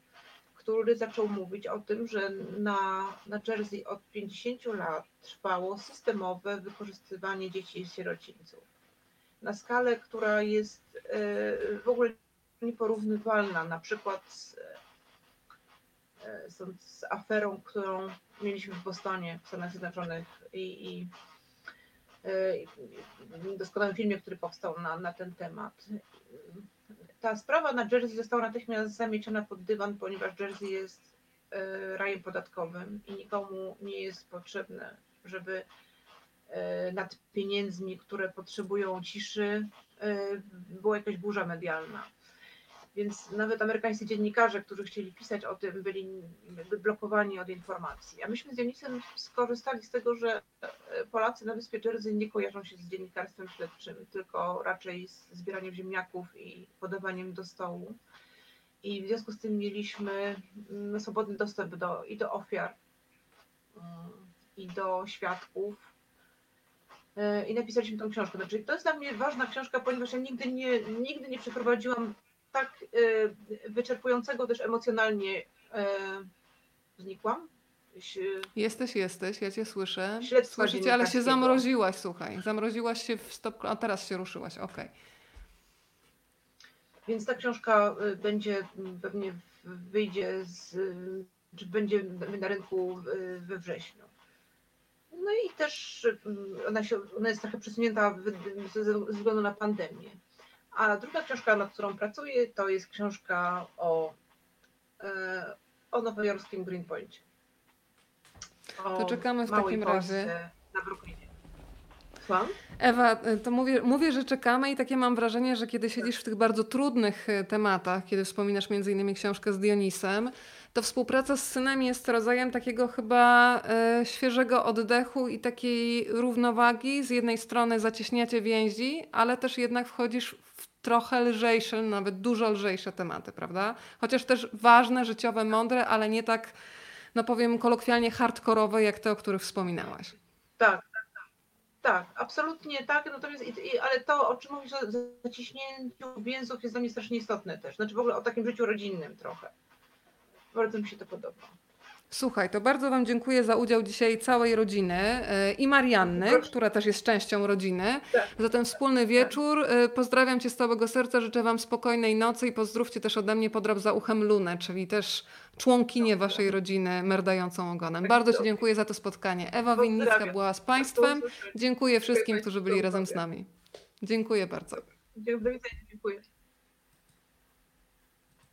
Speaker 2: który zaczął mówić o tym, że na, na Jersey od 50 lat trwało systemowe wykorzystywanie dzieci z sierocińców. Na skalę, która jest y, w ogóle nieporównywalna, na przykład z, e, z, z aferą, którą mieliśmy w Bostonie, w Stanach Zjednoczonych i, i, e, i doskonałym filmie, który powstał na, na ten temat. Ta sprawa na Jersey została natychmiast zamieciona pod dywan, ponieważ Jersey jest e, rajem podatkowym i nikomu nie jest potrzebne, żeby nad pieniędzmi, które potrzebują ciszy, była jakaś burza medialna. Więc nawet amerykańscy dziennikarze, którzy chcieli pisać o tym, byli blokowani od informacji. A myśmy z Dionisem skorzystali z tego, że e, Polacy na wyspie Jersey nie kojarzą się z dziennikarstwem śledczym, tylko raczej z zbieraniem ziemniaków i podawaniem do stołu. I w związku z tym mieliśmy mm, swobodny dostęp do, i do ofiar, mm, i do świadków. E, I napisaliśmy tą książkę. Znaczy, to jest dla mnie ważna książka, ponieważ ja nigdy nie, nigdy nie przeprowadziłam tak y, wyczerpującego też emocjonalnie y, znikłam.
Speaker 1: Jesteś, jesteś, ja cię słyszę.
Speaker 2: Śledztwa
Speaker 1: Słyszycie, ale się zamroziłaś, słuchaj. Zamroziłaś się w stop, a teraz się ruszyłaś, okej. Okay.
Speaker 2: Więc ta książka będzie pewnie wyjdzie z, czy będzie na rynku we wrześniu. No i też ona, się, ona jest trochę przesunięta ze względu na pandemię. A druga książka, nad którą pracuję, to jest książka o, e, o nowojorskim Greenpointie.
Speaker 1: To czekamy w takim razie.
Speaker 2: Na Brooklynie. Słucham?
Speaker 1: Ewa, to mówię, mówię, że czekamy i takie mam wrażenie, że kiedy siedzisz w tych bardzo trudnych e, tematach, kiedy wspominasz między innymi książkę z Dionisem, to współpraca z synem jest rodzajem takiego chyba e, świeżego oddechu i takiej równowagi. Z jednej strony zacieśniacie więzi, ale też jednak wchodzisz w trochę lżejsze, nawet dużo lżejsze tematy, prawda? Chociaż też ważne, życiowe, mądre, ale nie tak, no powiem kolokwialnie, hardkorowe, jak te, o których wspominałaś.
Speaker 2: Tak, tak, tak, tak absolutnie tak. Natomiast, i, ale to, o czym mówisz o zaciśnięciu więzów jest dla mnie strasznie istotne też. Znaczy w ogóle o takim życiu rodzinnym trochę. Bardzo mi się to podoba.
Speaker 1: Słuchaj, to bardzo Wam dziękuję za udział dzisiaj całej rodziny e, i Marianny, Proszę. która też jest częścią rodziny, tak. za ten wspólny wieczór. E, pozdrawiam Cię z całego serca, życzę Wam spokojnej nocy i pozdrówcie też ode mnie podrap za uchem Lunę, czyli też członkinię Waszej rodziny merdającą ogonem. Bardzo Ci dziękuję za to spotkanie. Ewa Winnicka była z Państwem. Dziękuję wszystkim, którzy byli razem z nami. Dziękuję bardzo.
Speaker 2: Dziękuję.